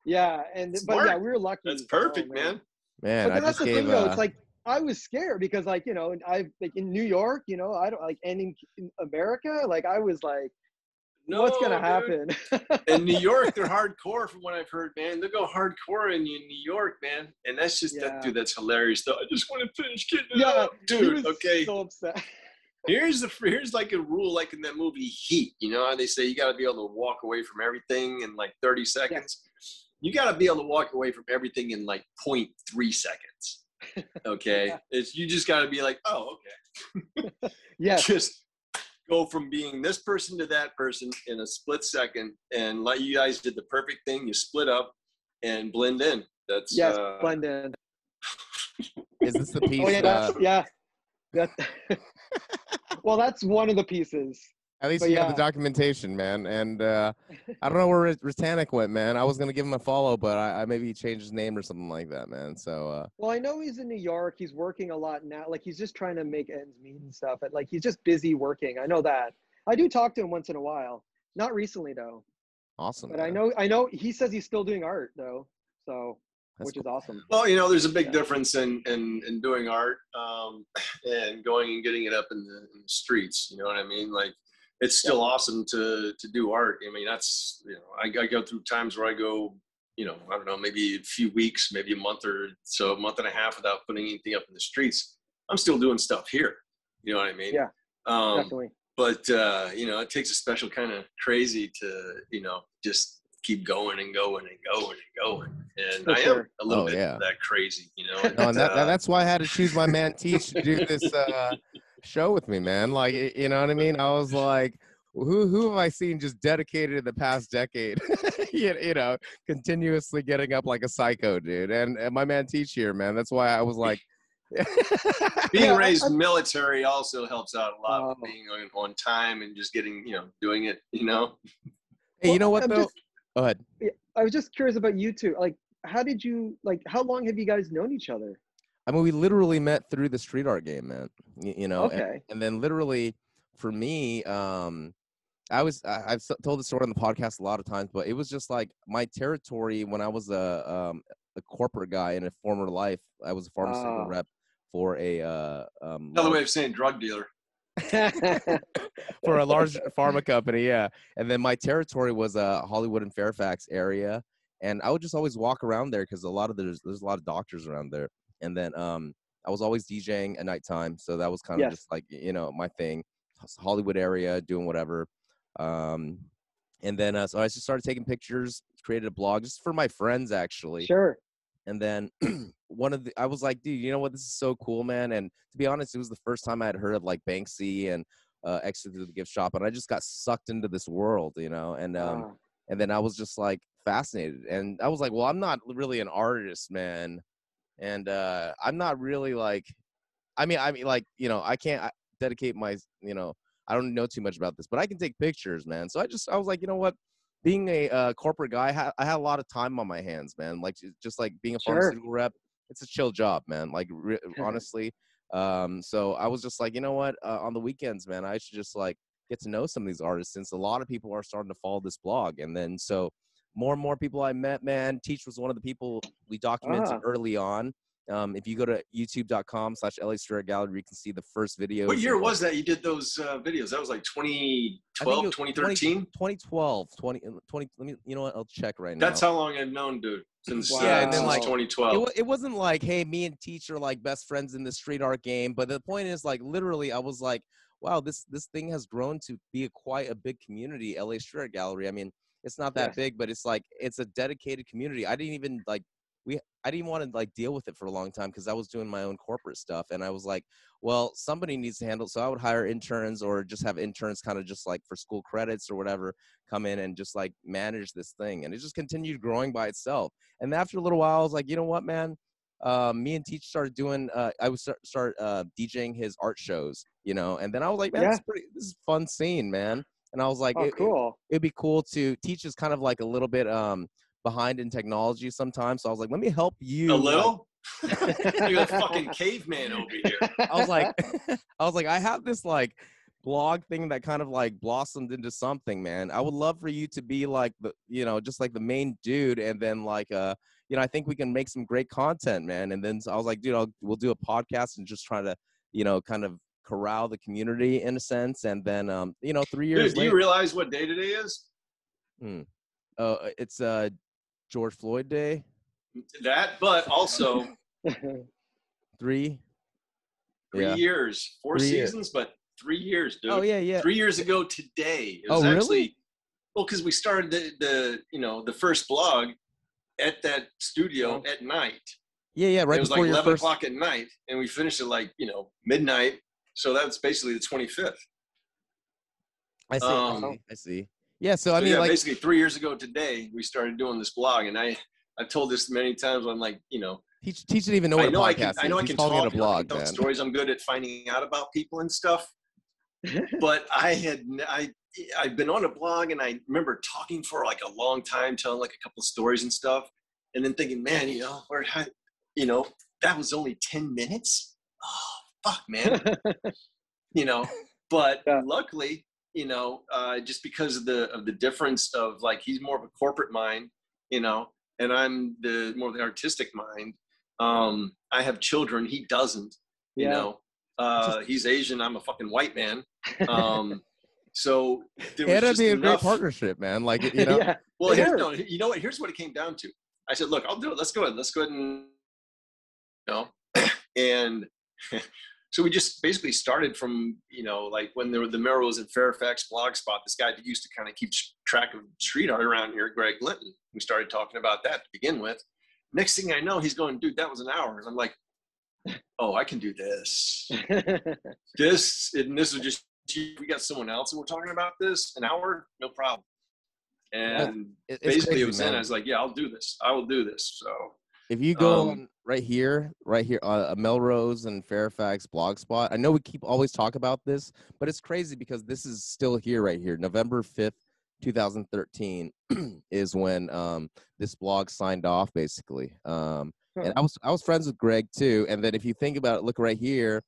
Yeah, and but yeah, we were lucky. that's Oh, perfect, man. Man, but I that's just the gave. thing though. It's like I was scared because like you know, and I like in New York, you know, I don't like and in, in America, like I was like, what's gonna dude. happen? in New York, they're hardcore from what I've heard, man. They go hardcore in New York, man. And that's just Yeah. that dude, that's hilarious though. I just want to finish getting it Yeah, up. He Dude, was okay. so upset. Here's the here's like a rule like in that movie Heat. You know how they say you gotta be able to walk away from everything in like 30 seconds? You gotta be able to walk away from everything in like 0.3 seconds. Okay. It's you just gotta be like, oh, okay. Yes, just go from being this person to that person in a split second and like you guys did the perfect thing you split up and blend in that's yes, uh, blend in. is this the piece? Oh yeah, uh, that's, yeah. That, well, that's one of the pieces. At least But you have the documentation, man. And uh, I don't know where Rit- Ritanic went, man. I was gonna give him a follow, but I, I maybe he changed his name or something like that, man. So uh, Well, I know he's in New York. He's working a lot now. Like he's just trying to make ends meet and stuff. And like he's just busy working. I know that. I do talk to him once in a while. Not recently though. awesome. But I know I know he says he's still doing art though. So That's which is awesome. well you know there's a big Yeah. difference in, in in doing art um and going and getting it up in the, in the streets you know what i mean like it's still awesome to to do art i mean that's you know I, I go through times where i go you know i don't know maybe a few weeks maybe a month or so a month and a half without putting anything up in the streets i'm still doing stuff here you know what i mean Yeah, um Definitely. but uh, you know, it takes a special kind of crazy to you know just keep going and going and going and going. And For I am a little Oh, bit yeah. that crazy, you know. No, and that, uh, that's why I had to choose my man Teach to do this uh, show with me, man. Like, you know what I mean? I was like, who who have I seen just dedicated in the past decade? you, you know, continuously getting up like a psycho, dude. And, and my man Teach here, man. That's why I was like, being Yeah, raised I- military also helps out a lot. with Oh. being on, on time and just getting you know doing it. You know. hey, you know what I'm though? just- Go ahead. I was just curious about you two. Like, how did you like? How long have you guys known each other? I mean, we literally met through the street art game, man. You, you know, and- Okay. and then literally for me um i was I, i've told the story on the podcast a lot of times but it was just like my territory when i was a um a corporate guy in a former life i was a pharmaceutical Ah. rep for a uh, um, Another way of saying drug dealer. for a large pharma company, yeah. And then my territory was uh, Hollywood and Fairfax area, and I would just always walk around there because a lot of there's there's a lot of doctors around there. And then um, I was always DJing at nighttime, so that was kind of Yes. just like you know my thing, Hollywood area, doing whatever. Um, and then uh, so I just started taking pictures, created a blog just for my friends actually. sure. And then one of the, I was like, dude, you know what? This is so cool, man. And to be honest, it was the first time I had heard of like Banksy and uh, Exit Through the Gift Shop, and I just got sucked into this world, you know. And um, Wow. and then I was just like fascinated, and I was like, well, I'm not really an artist, man, and uh, I'm not really like, I mean, I mean, like, you know, I can't I- dedicate my, you know, I don't know too much about this, but I can take pictures, man. So I just, I was like, you know what? Being a uh, corporate guy, I had, I had a lot of time on my hands, man. Like just like being a Sure. pharmaceutical rep, it's a chill job, man. Like re- honestly. Um, so I was just like, you know what? Uh, on the weekends, man, I should just like get to know some of these artists since a lot of people are starting to follow this blog. And then so more and more people I met, man. Teach was one of the people we documented Ah. early on. Um, if you go to youtube.com slash LA Street Art Gallery, you can see the first video. What year was that you did those uh, videos? That was like 2012, 2013? 2012, 20, 20, let me, you know what? I'll check right now. That's how long I've known, dude. Since, Wow. uh, Yeah, and then, like, it, 2012. wa- it wasn't like, hey, me and Teach are like best friends in the street art game. But the point is, like, literally, I was like, wow, this this thing has grown to be a, quite a big community. LA Street Art Gallery. I mean, it's not that Yes. big, but it's like it's a dedicated community. I didn't even like we. I didn't want to like deal with it for a long time because I was doing my own corporate stuff, and I was like, well, somebody needs to handle. it. So I would hire interns or just have interns, kind of just like for school credits or whatever, come in and just like manage this thing, and it just continued growing by itself. And after a little while, I was like, you know what, man. Um, me and Teach started doing. Uh, I would start, start uh, DJing his art shows, you know, and then I was like, man, Yeah. this, is pretty, this is fun scene, man. And I was like, Oh, it, it, cool. it'd be cool to teach is kind of like a little bit um behind in technology sometimes. So I was like, let me help you. a little? You're a fucking caveman over here. I was like, I was like, I have this like blog thing that kind of like blossomed into something, man. I would love for you to be like the, you know, just like the main dude, and then like, uh, you know, I think we can make some great content, man. And then I was like, dude, I'll, we'll do a podcast and just try to, you know, kind of corral the community in a sense. And then, um, you know, three years Dude, do you realize what day today is? Hmm. uh, it's uh George Floyd Day. That, but also Three. three Yeah. years, four Three years. seasons, but three years, dude. Oh yeah, yeah. Three years ago today. It Oh, was really? actually well, because we started the, the you know the first blog at that studio at night. Yeah, yeah. Right it was before like your eleven first. o'clock at night, and we finished at like you know midnight. So that's basically the twenty fifth. I see. um, I see. I. Yeah. So I so mean, yeah, like, basically three years ago today, we started doing this blog, and I I've told this many times. I'm like, you know, teach teach didn't even know what I know a I podcast can is. I know I can talk, it a you know, I blog, stories. I'm good at finding out about people and stuff. but I had I I've been on a blog, and I remember talking for like a long time, telling like a couple of stories and stuff, and then thinking, man, you know, where had, you know, that was only ten minutes. Oh fuck, man. you know but Yeah. luckily you know uh, just because of the of the difference of like he's more of a corporate mind you know and i'm the more of the artistic mind um i have children he doesn't you Yeah. know uh he's asian i'm a fucking white man um so there was just be a great partnership, man. Like you know, yeah. well, here's, no, you know what? Here's what it came down to. I said, "Look, I'll do it. Let's go ahead. Let's go ahead and you know." and so we just basically started from you know like when there were the mural was in Fairfax Blogspot. This guy that used to kind of keep track of street art around here, Greg Linton. We started talking about that to begin with. Next thing I know, he's going, "Dude, that was an hour." And I'm like, "Oh, I can do this." this and this was just we got someone else and we're talking about this an hour no problem and it's basically crazy, it was then i was like yeah i'll do this i will do this so If you go Um, right here, right here, uh, Melrose and Fairfax Blogspot. I know we keep always talk about this, but it's crazy because this is still here, right here, November fifth, two thousand thirteen, is when um, this blog signed off, basically. Um, and I was I was friends with Greg too. And then if you think about it, look right here,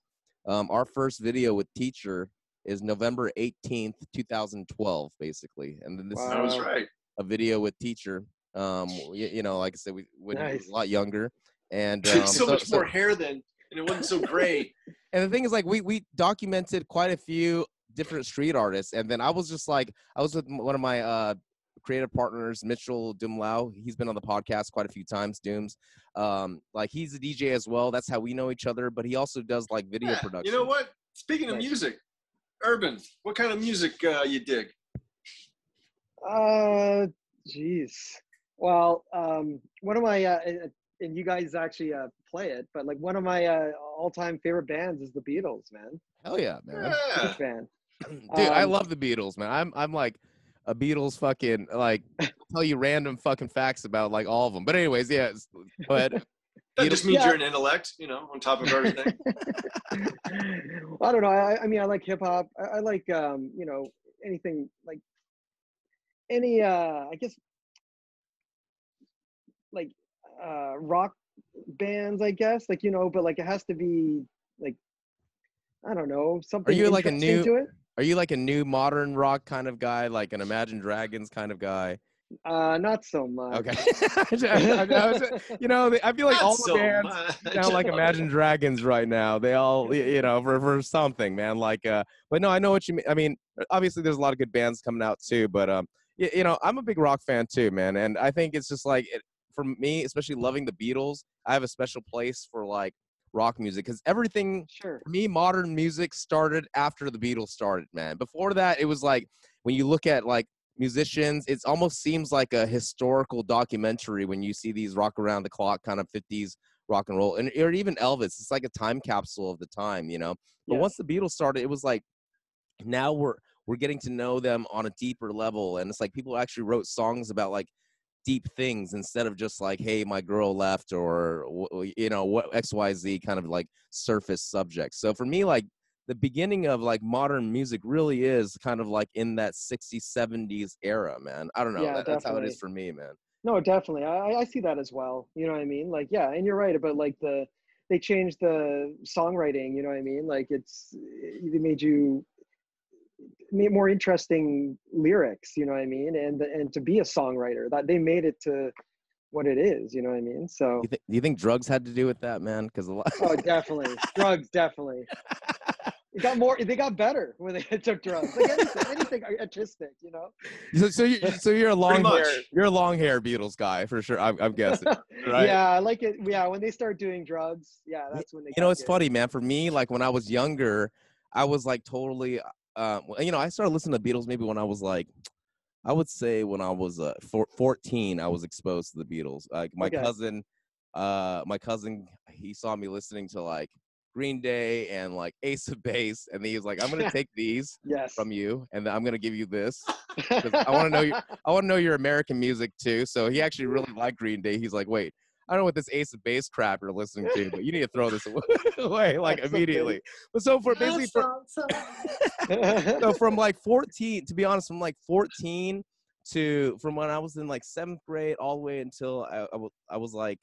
um, our first video with Teacher is November eighteenth, two thousand twelve, basically. And then this i was is Wow. right a video with Teacher. Um, you, you know, like I said, we when he was a lot younger, and um, so, much so- more hair than and it wasn't so gray. And the thing is, like, we we documented quite a few different street artists, and then I was just like, I was with one of my uh creative partners, Mitchell Dumlau. He's been on the podcast quite a few times. Dooms, um, like he's a DJ as well. That's how we know each other. But he also does like video Yeah, production. You know what? Speaking of music, Urban, what kind of music uh, you dig? Uh, jeez. Well, um, one of my uh, and and you guys actually uh, play it, but like one of my uh, all-time favorite bands is the Beatles, man. Hell yeah, man. Yeah. Fan. Dude, I Um, love the Beatles, man. I'm I'm like a Beatles fucking like tell you random fucking facts about like all of them. But anyways, yeah. it's- Go ahead. That Beatles- just means Yeah. you're an intellect, you know, on top of everything. I don't know. I, I mean, I like hip hop. I, I like, um, you know, anything like any, uh, I guess, like uh, rock bands. I guess, like you know, but like it has to be like, I don't know, something. Are you like a new- to it? Are you like a new modern rock kind of guy, like an Imagine Dragons kind of guy? Uh, not so much. Okay. I- I- I was- you know, I feel like Not all the so bands much. sound like Imagine Dragons right now. They all, you know, for, for something, man. Like, uh, but no, I know what you mean. I mean, obviously, there's a lot of good bands coming out too. But um, you, you know, I'm a big rock fan too, man. And I think it's just like, it, for me, especially loving the Beatles, I have a special place for like rock music because everything Sure. for me, modern music started after the Beatles started, man. Before that, it was like when you look at like musicians, it almost seems like a historical documentary when you see these rock around the clock kind of 50s rock and roll, and or even Elvis. It's like a time capsule of the time, you know. But Yes. once the Beatles started, it was like now we're we're getting to know them on a deeper level, and it's like people actually wrote songs about like deep things instead of just like hey my girl left or you know what xyz kind of like surface subjects so for me like the beginning of like modern music really is kind of like in that 60s 70s era man i don't know Yeah, that, that's how it is for me man No, definitely. I, I- see that as well. You know what I mean? Like, yeah, and you're right about like the they changed the songwriting. You know what I mean? Like, it's they made you more interesting lyrics. You know what I mean? And and to be a songwriter, that they made it to what it is. You know what I mean? So, you, th- do you think drugs had to do with that man because a lot oh, definitely, drugs, definitely. It got more. They got better when they took drugs. Like anything, anything artistic. You know? so, so, you, so you're a long hair you're a long hair beatles guy for sure i'm, I'm guessing right Yeah, I like it. Yeah, when they start doing drugs, yeah, that's when they. you know it's good. funny man for me like when i was younger i was like totally uh you know i started listening to beatles maybe when i was like i would say when i was uh four, 14 i was exposed to the beatles like my Okay. cousin uh my cousin he saw me listening to like green day and like ace of base and he was like i'm gonna take these Yes. from you and i'm gonna give you this. I want to know your I want to know your American music too. So he actually really liked Green Day. He's like, wait, I don't know what this Ace of Base crap you're listening to, but you need to throw this away like That's so immediately. But so for basically for, so from like 14, to be honest, from like 14 to from when I was in like seventh grade all the way until I, I, was, I was like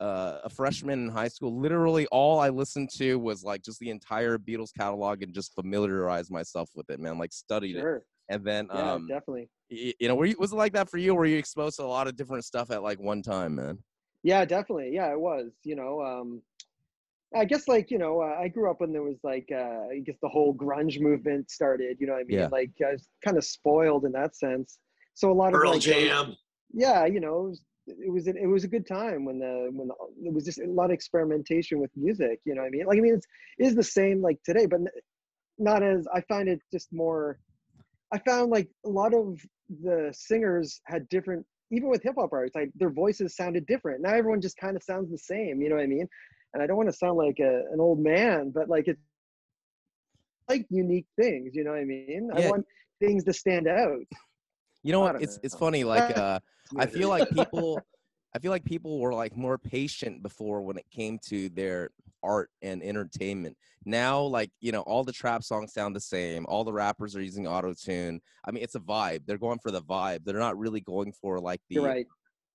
uh, a freshman in high school. Literally, all I listened to was like just the entire Beatles catalog and just familiarized myself with it, man. Like studied it, and then Yeah, um, definitely. y- you know, were you, was it like that for you? Were you exposed to a lot of different stuff at like one time, man? Yeah, definitely. Yeah, it was. You know, um, I guess like you know, uh, I grew up when there was like uh, I guess the whole grunge movement started. You know what I mean? Yeah. Like I was kind of spoiled in that sense. So a lot of Pearl like, those- Jam. yeah, you know, it was, it was it was a good time when the when the, it was just a lot of experimentation with music. You know what I mean? Like I mean, it's it is the same like today, but not as I find it just more. I found like a lot of the singers had different, even with hip hop artists, like their voices sounded different. Now everyone just kind of sounds the same. You know what I mean? And I don't want to sound like a, an old man, but like it's like unique things. You know what I mean? I want things to stand out. You know what? It's it's funny. Like uh, I feel like people, I feel like people were like more patient before when it came to their art and entertainment. Now, like you know, all the trap songs sound the same. All the rappers are using auto tune. I mean, it's a vibe. They're going for the vibe. They're not really going for like the right.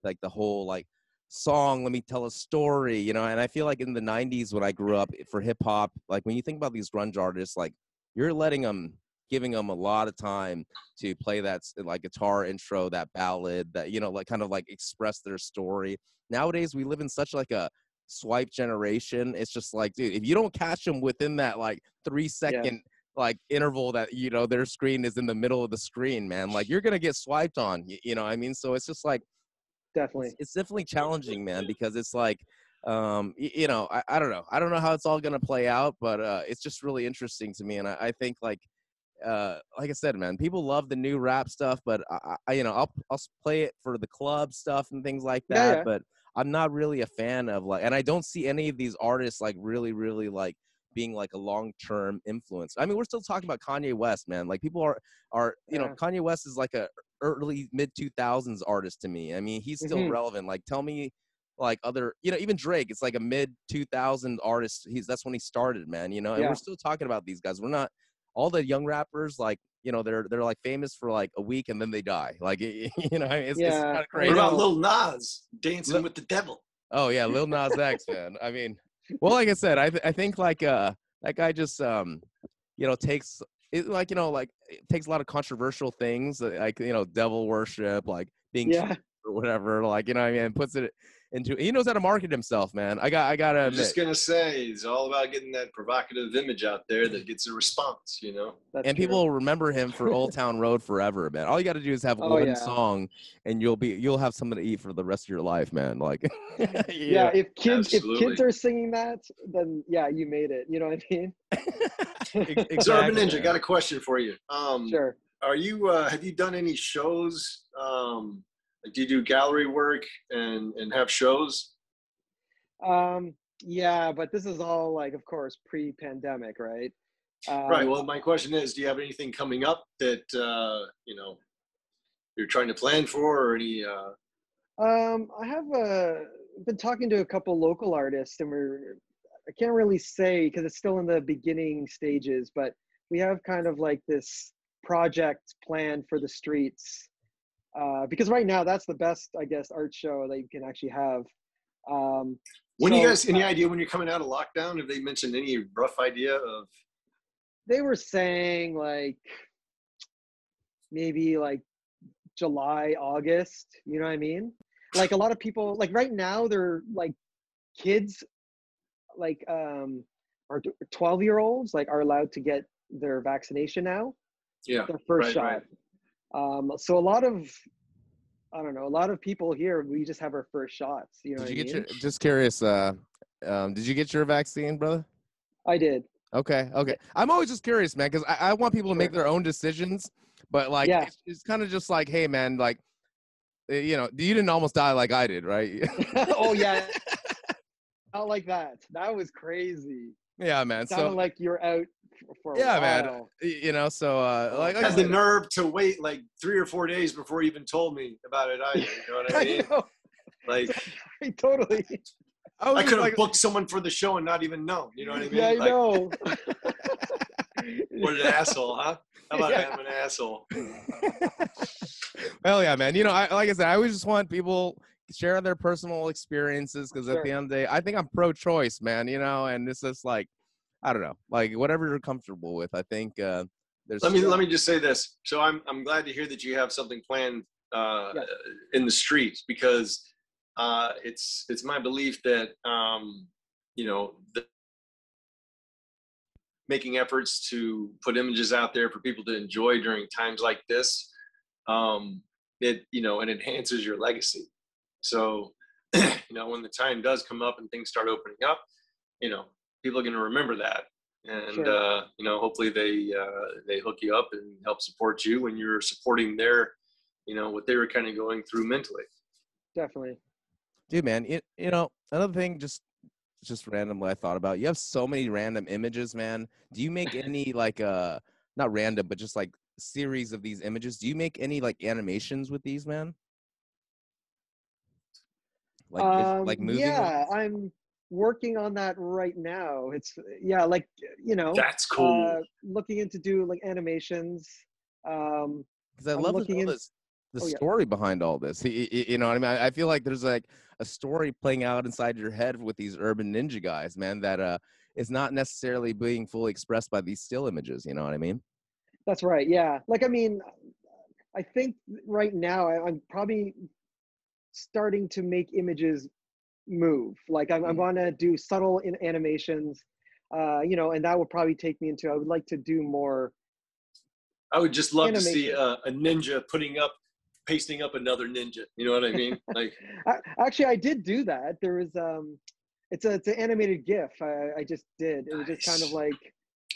like the whole like song let me tell a story you know and i feel like in the 90s when i grew up for hip hop like when you think about these grunge artists like you're letting them giving them a lot of time to play that like guitar intro that ballad that you know like kind of like express their story nowadays we live in such like a swipe generation. It's just like, dude, if you don't catch them within that like three second like interval that you know their screen is in the middle of the screen, man, like you're gonna get swiped on. You, you know, what I mean, so it's just like Definitely. it's, it's definitely challenging, man, because it's like, um, y- you know, I, I don't know, I don't know how it's all gonna play out, but uh, it's just really interesting to me, and I, I think like, uh, like I said, man, people love the new rap stuff, but I, I you know, I'll I'll play it for the club stuff and things like Yeah, that, yeah. but I'm not really a fan of like, and I don't see any of these artists like really, really like being like a long-term influence. I mean, we're still talking about Kanye West, man. Like people are are you know, Kanye West is like a early mid 2000s artist to me. I mean, he's still Mhm. relevant. Like tell me like other, you know, even Drake, it's like a mid 2000 artist. He's that's when he started, man, you know. And Yeah. we're still talking about these guys. We're not all the young rappers like, you know, they're they're like famous for like a week and then they die. Like you know, it's, it's kind of crazy. What about. Lil Nas dancing Lil- with the devil? Oh yeah, Lil Nas X, man. I mean, well, like I said, I th- I think like uh that guy just um you know takes it like you know like it takes a lot of controversial things uh, like you know devil worship like being Yeah. or whatever like you know what I mean puts it into he knows how to market himself man I got I gotta I'm admit just gonna say it's all about getting that provocative image out there that gets a response. You know, That's and true. people will remember him for Old Town Road forever man all you got to do is have Oh, one yeah. song and you'll be you'll have something to eat for the rest of your life man like yeah, if kids if kids are singing that, then yeah, you made it. You know what I mean? Ex- so Urban Ninja, man. got a question for you. Um, Sure. Are you? Uh, have you done any shows? Um, like, do you do gallery work and and have shows? Um, yeah, but this is all like, of course, pre-pandemic, right? Um, right. Well, my question is, do you have anything coming up that uh, you know you're trying to plan for, or any? Uh, Um, I have uh, been talking to a couple local artists, and we're I can't really say because it's still in the beginning stages, but we have kind of like this project planned for the streets. Uh, because right now that's the best, I guess, art show that you can actually have. Um, when do you guys? Any uh, idea when you're coming out of lockdown? Have they mentioned any rough idea of? they were saying like maybe like July, August, you know what I mean? Like a lot of people like right now they're like kids like um or 12 year olds like are allowed to get their vaccination now, Yeah. their first right, shot. right. Um so a lot of I don't know, a lot of people here we just have our first shots, you know Did you I get mean? your just curious uh um did you get your vaccine brother I did. okay okay i'm always just curious man because I, I want people to make their own decisions but like Yeah. it's, it's kind of just like hey man like uh, you know you didn't almost die like i did right oh yeah. Not like that. That was crazy. Yeah man Sounded so like you're out for a yeah man while. y- you know so uh like, like I had the said, nerve to wait like three or four days before you even told me about it either. You know what I mean? know, Like totally. I, was I could have like, booked someone for the show and not even know. You know what I mean? Yeah, I Like, know. What an asshole, huh? How about Yeah. I'm an asshole? Hell yeah, man. You know, I like I said, I always just want people share their personal experiences because at the end of the day, I think I'm pro-choice, man. You know, and it's just like, I don't know, like whatever you're comfortable with. I think uh, there's. Let me let me just say this. So I'm I'm glad to hear that you have something planned uh, Yeah. in the streets because uh, it's it's my belief that um, you know the, making efforts to put images out there for people to enjoy during times like this um, it you know it enhances your legacy. So you know when the time does come up and things start opening up, you know people are going to remember that. And Sure. uh, you know hopefully they uh, they hook you up and help support you when you're supporting their you know what they were kind of going through mentally. Definitely. dude man it, you know another thing just just randomly i thought about you have so many random images man. Do you make any like uh not random but just like series of these images? Do you make any like animations with these man like vis- um, like movie yeah, ones? I'm working on that right now. It's yeah, like you know, that's cool uh, looking into do like animations. Um, because I I'm love to looking this the Oh, yeah. story behind all this. Y- y- You know what I mean? I I feel like there's like a story playing out inside your head with these urban ninja guys, man. That uh is not necessarily being fully expressed by these still images. You know what I mean? that's right. Yeah, like I mean, I think right now I, I'm probably starting to make images move. Like I'm, I'm going to do subtle in animations, uh, you know, and that would probably take me into. I would like to do more. I would just love to see Animation. uh, a ninja putting up, pasting up another ninja. You know what I mean? Like, I, actually, I did do that. There was um, it's a it's an animated GIF. I, I just did. It was just kind of like.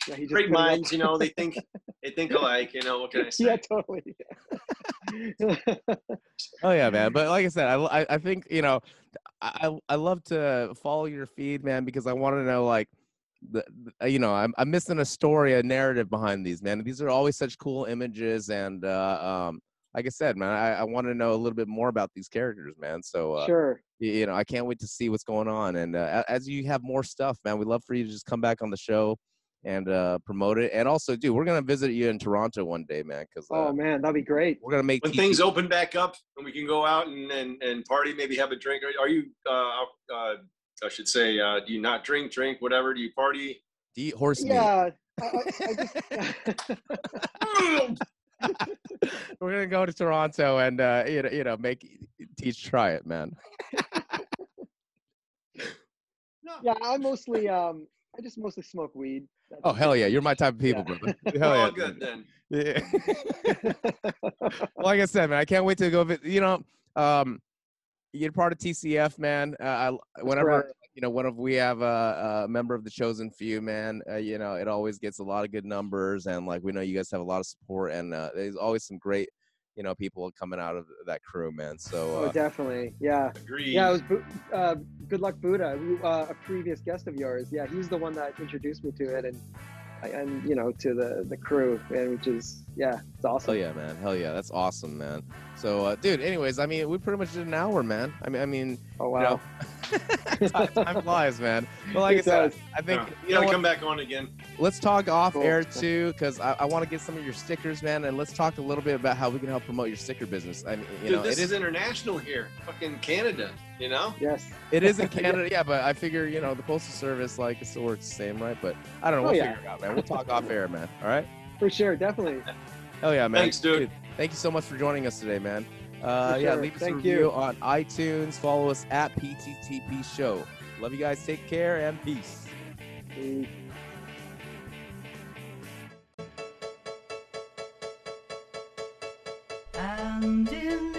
Yeah, just great put it up. minds, you know, they think they think alike. You know, what can I say? yeah, totally. Oh yeah, man. But like I said, I, I, I think you know, I I I love to follow your feed, man, because I want to know like, the, the- you know, I'm I'm missing a story, a narrative behind these, man. These are always such cool images, and uh, um, like I said, man, I, I want to know a little bit more about these characters, man. So uh, sure. y- you know, I can't wait to see what's going on. And uh, as you have more stuff, man, we'd love for you to just come back on the show and uh, promote it. And also, dude, we're gonna visit you in Toronto one day, man, because uh, Oh man, that'd be great. we're gonna make when TT things open back up and we can go out and and, and party, maybe have a drink. Are, are you? Uh, uh, I should say, uh, do you not drink? Drink whatever? Do you party? to eat horse meat. Yeah. I, I, I just, we're gonna go to Toronto and uh, you know, you know, make teach try it, man. yeah, I mostly um, I just mostly smoke weed. That's Oh hell yeah, you're my type of Yeah. people, brother. Hell yeah, good then. Yeah. like I said, man, I can't wait to go. You know, um, you're part of TCF, man. Uh, I, whenever you know, whenever we have a, a member of the chosen few, man, uh, you know, it always gets a lot of good numbers, and like we know you guys have a lot of support, and uh, there's always some great, you know, people coming out of that crew, man. So oh, uh, definitely. Yeah. Agreed. Yeah, it was Bu- uh, Good Luck Buddha, who, uh, a previous guest of yours. Yeah, he's the one that introduced me to it, and and you know to the the crew, and which is yeah, it's awesome. Hell yeah, man. Hell yeah, that's awesome, man. So, uh, dude. Anyways, I mean, we pretty much did an hour, man. I mean, I mean, Oh you know, wow. time, time flies, man. But like I said, does. I think Yeah. you you know gotta come back on again. let's talk off Cool. air too, because I, I want to get some of your stickers, man, and let's talk a little bit about how we can help promote your sticker business. I mean, you Dude, know, this it is is international here. Fucking Canada. You know. Yes. it is in Canada, yeah, but I figure you know the postal service like it still works the same, right? But I don't know. Oh, We'll yeah. figure it out, man. We'll talk off air, man. All right. For sure, definitely. Hell yeah, man. Thanks, dude. Thank you so much for joining us today, man. Uh, For yeah, leave us a Thank review you. on iTunes. Follow us at PTTP Show. Love you guys. Take care and peace. Peace. And in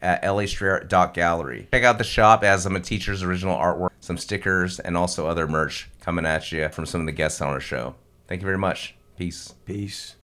at lastreetart.gallery. Check out the shop as of a teacher's original artwork, some stickers, and also other merch coming at you from some of the guests on our show. Thank you very much. Peace. Peace.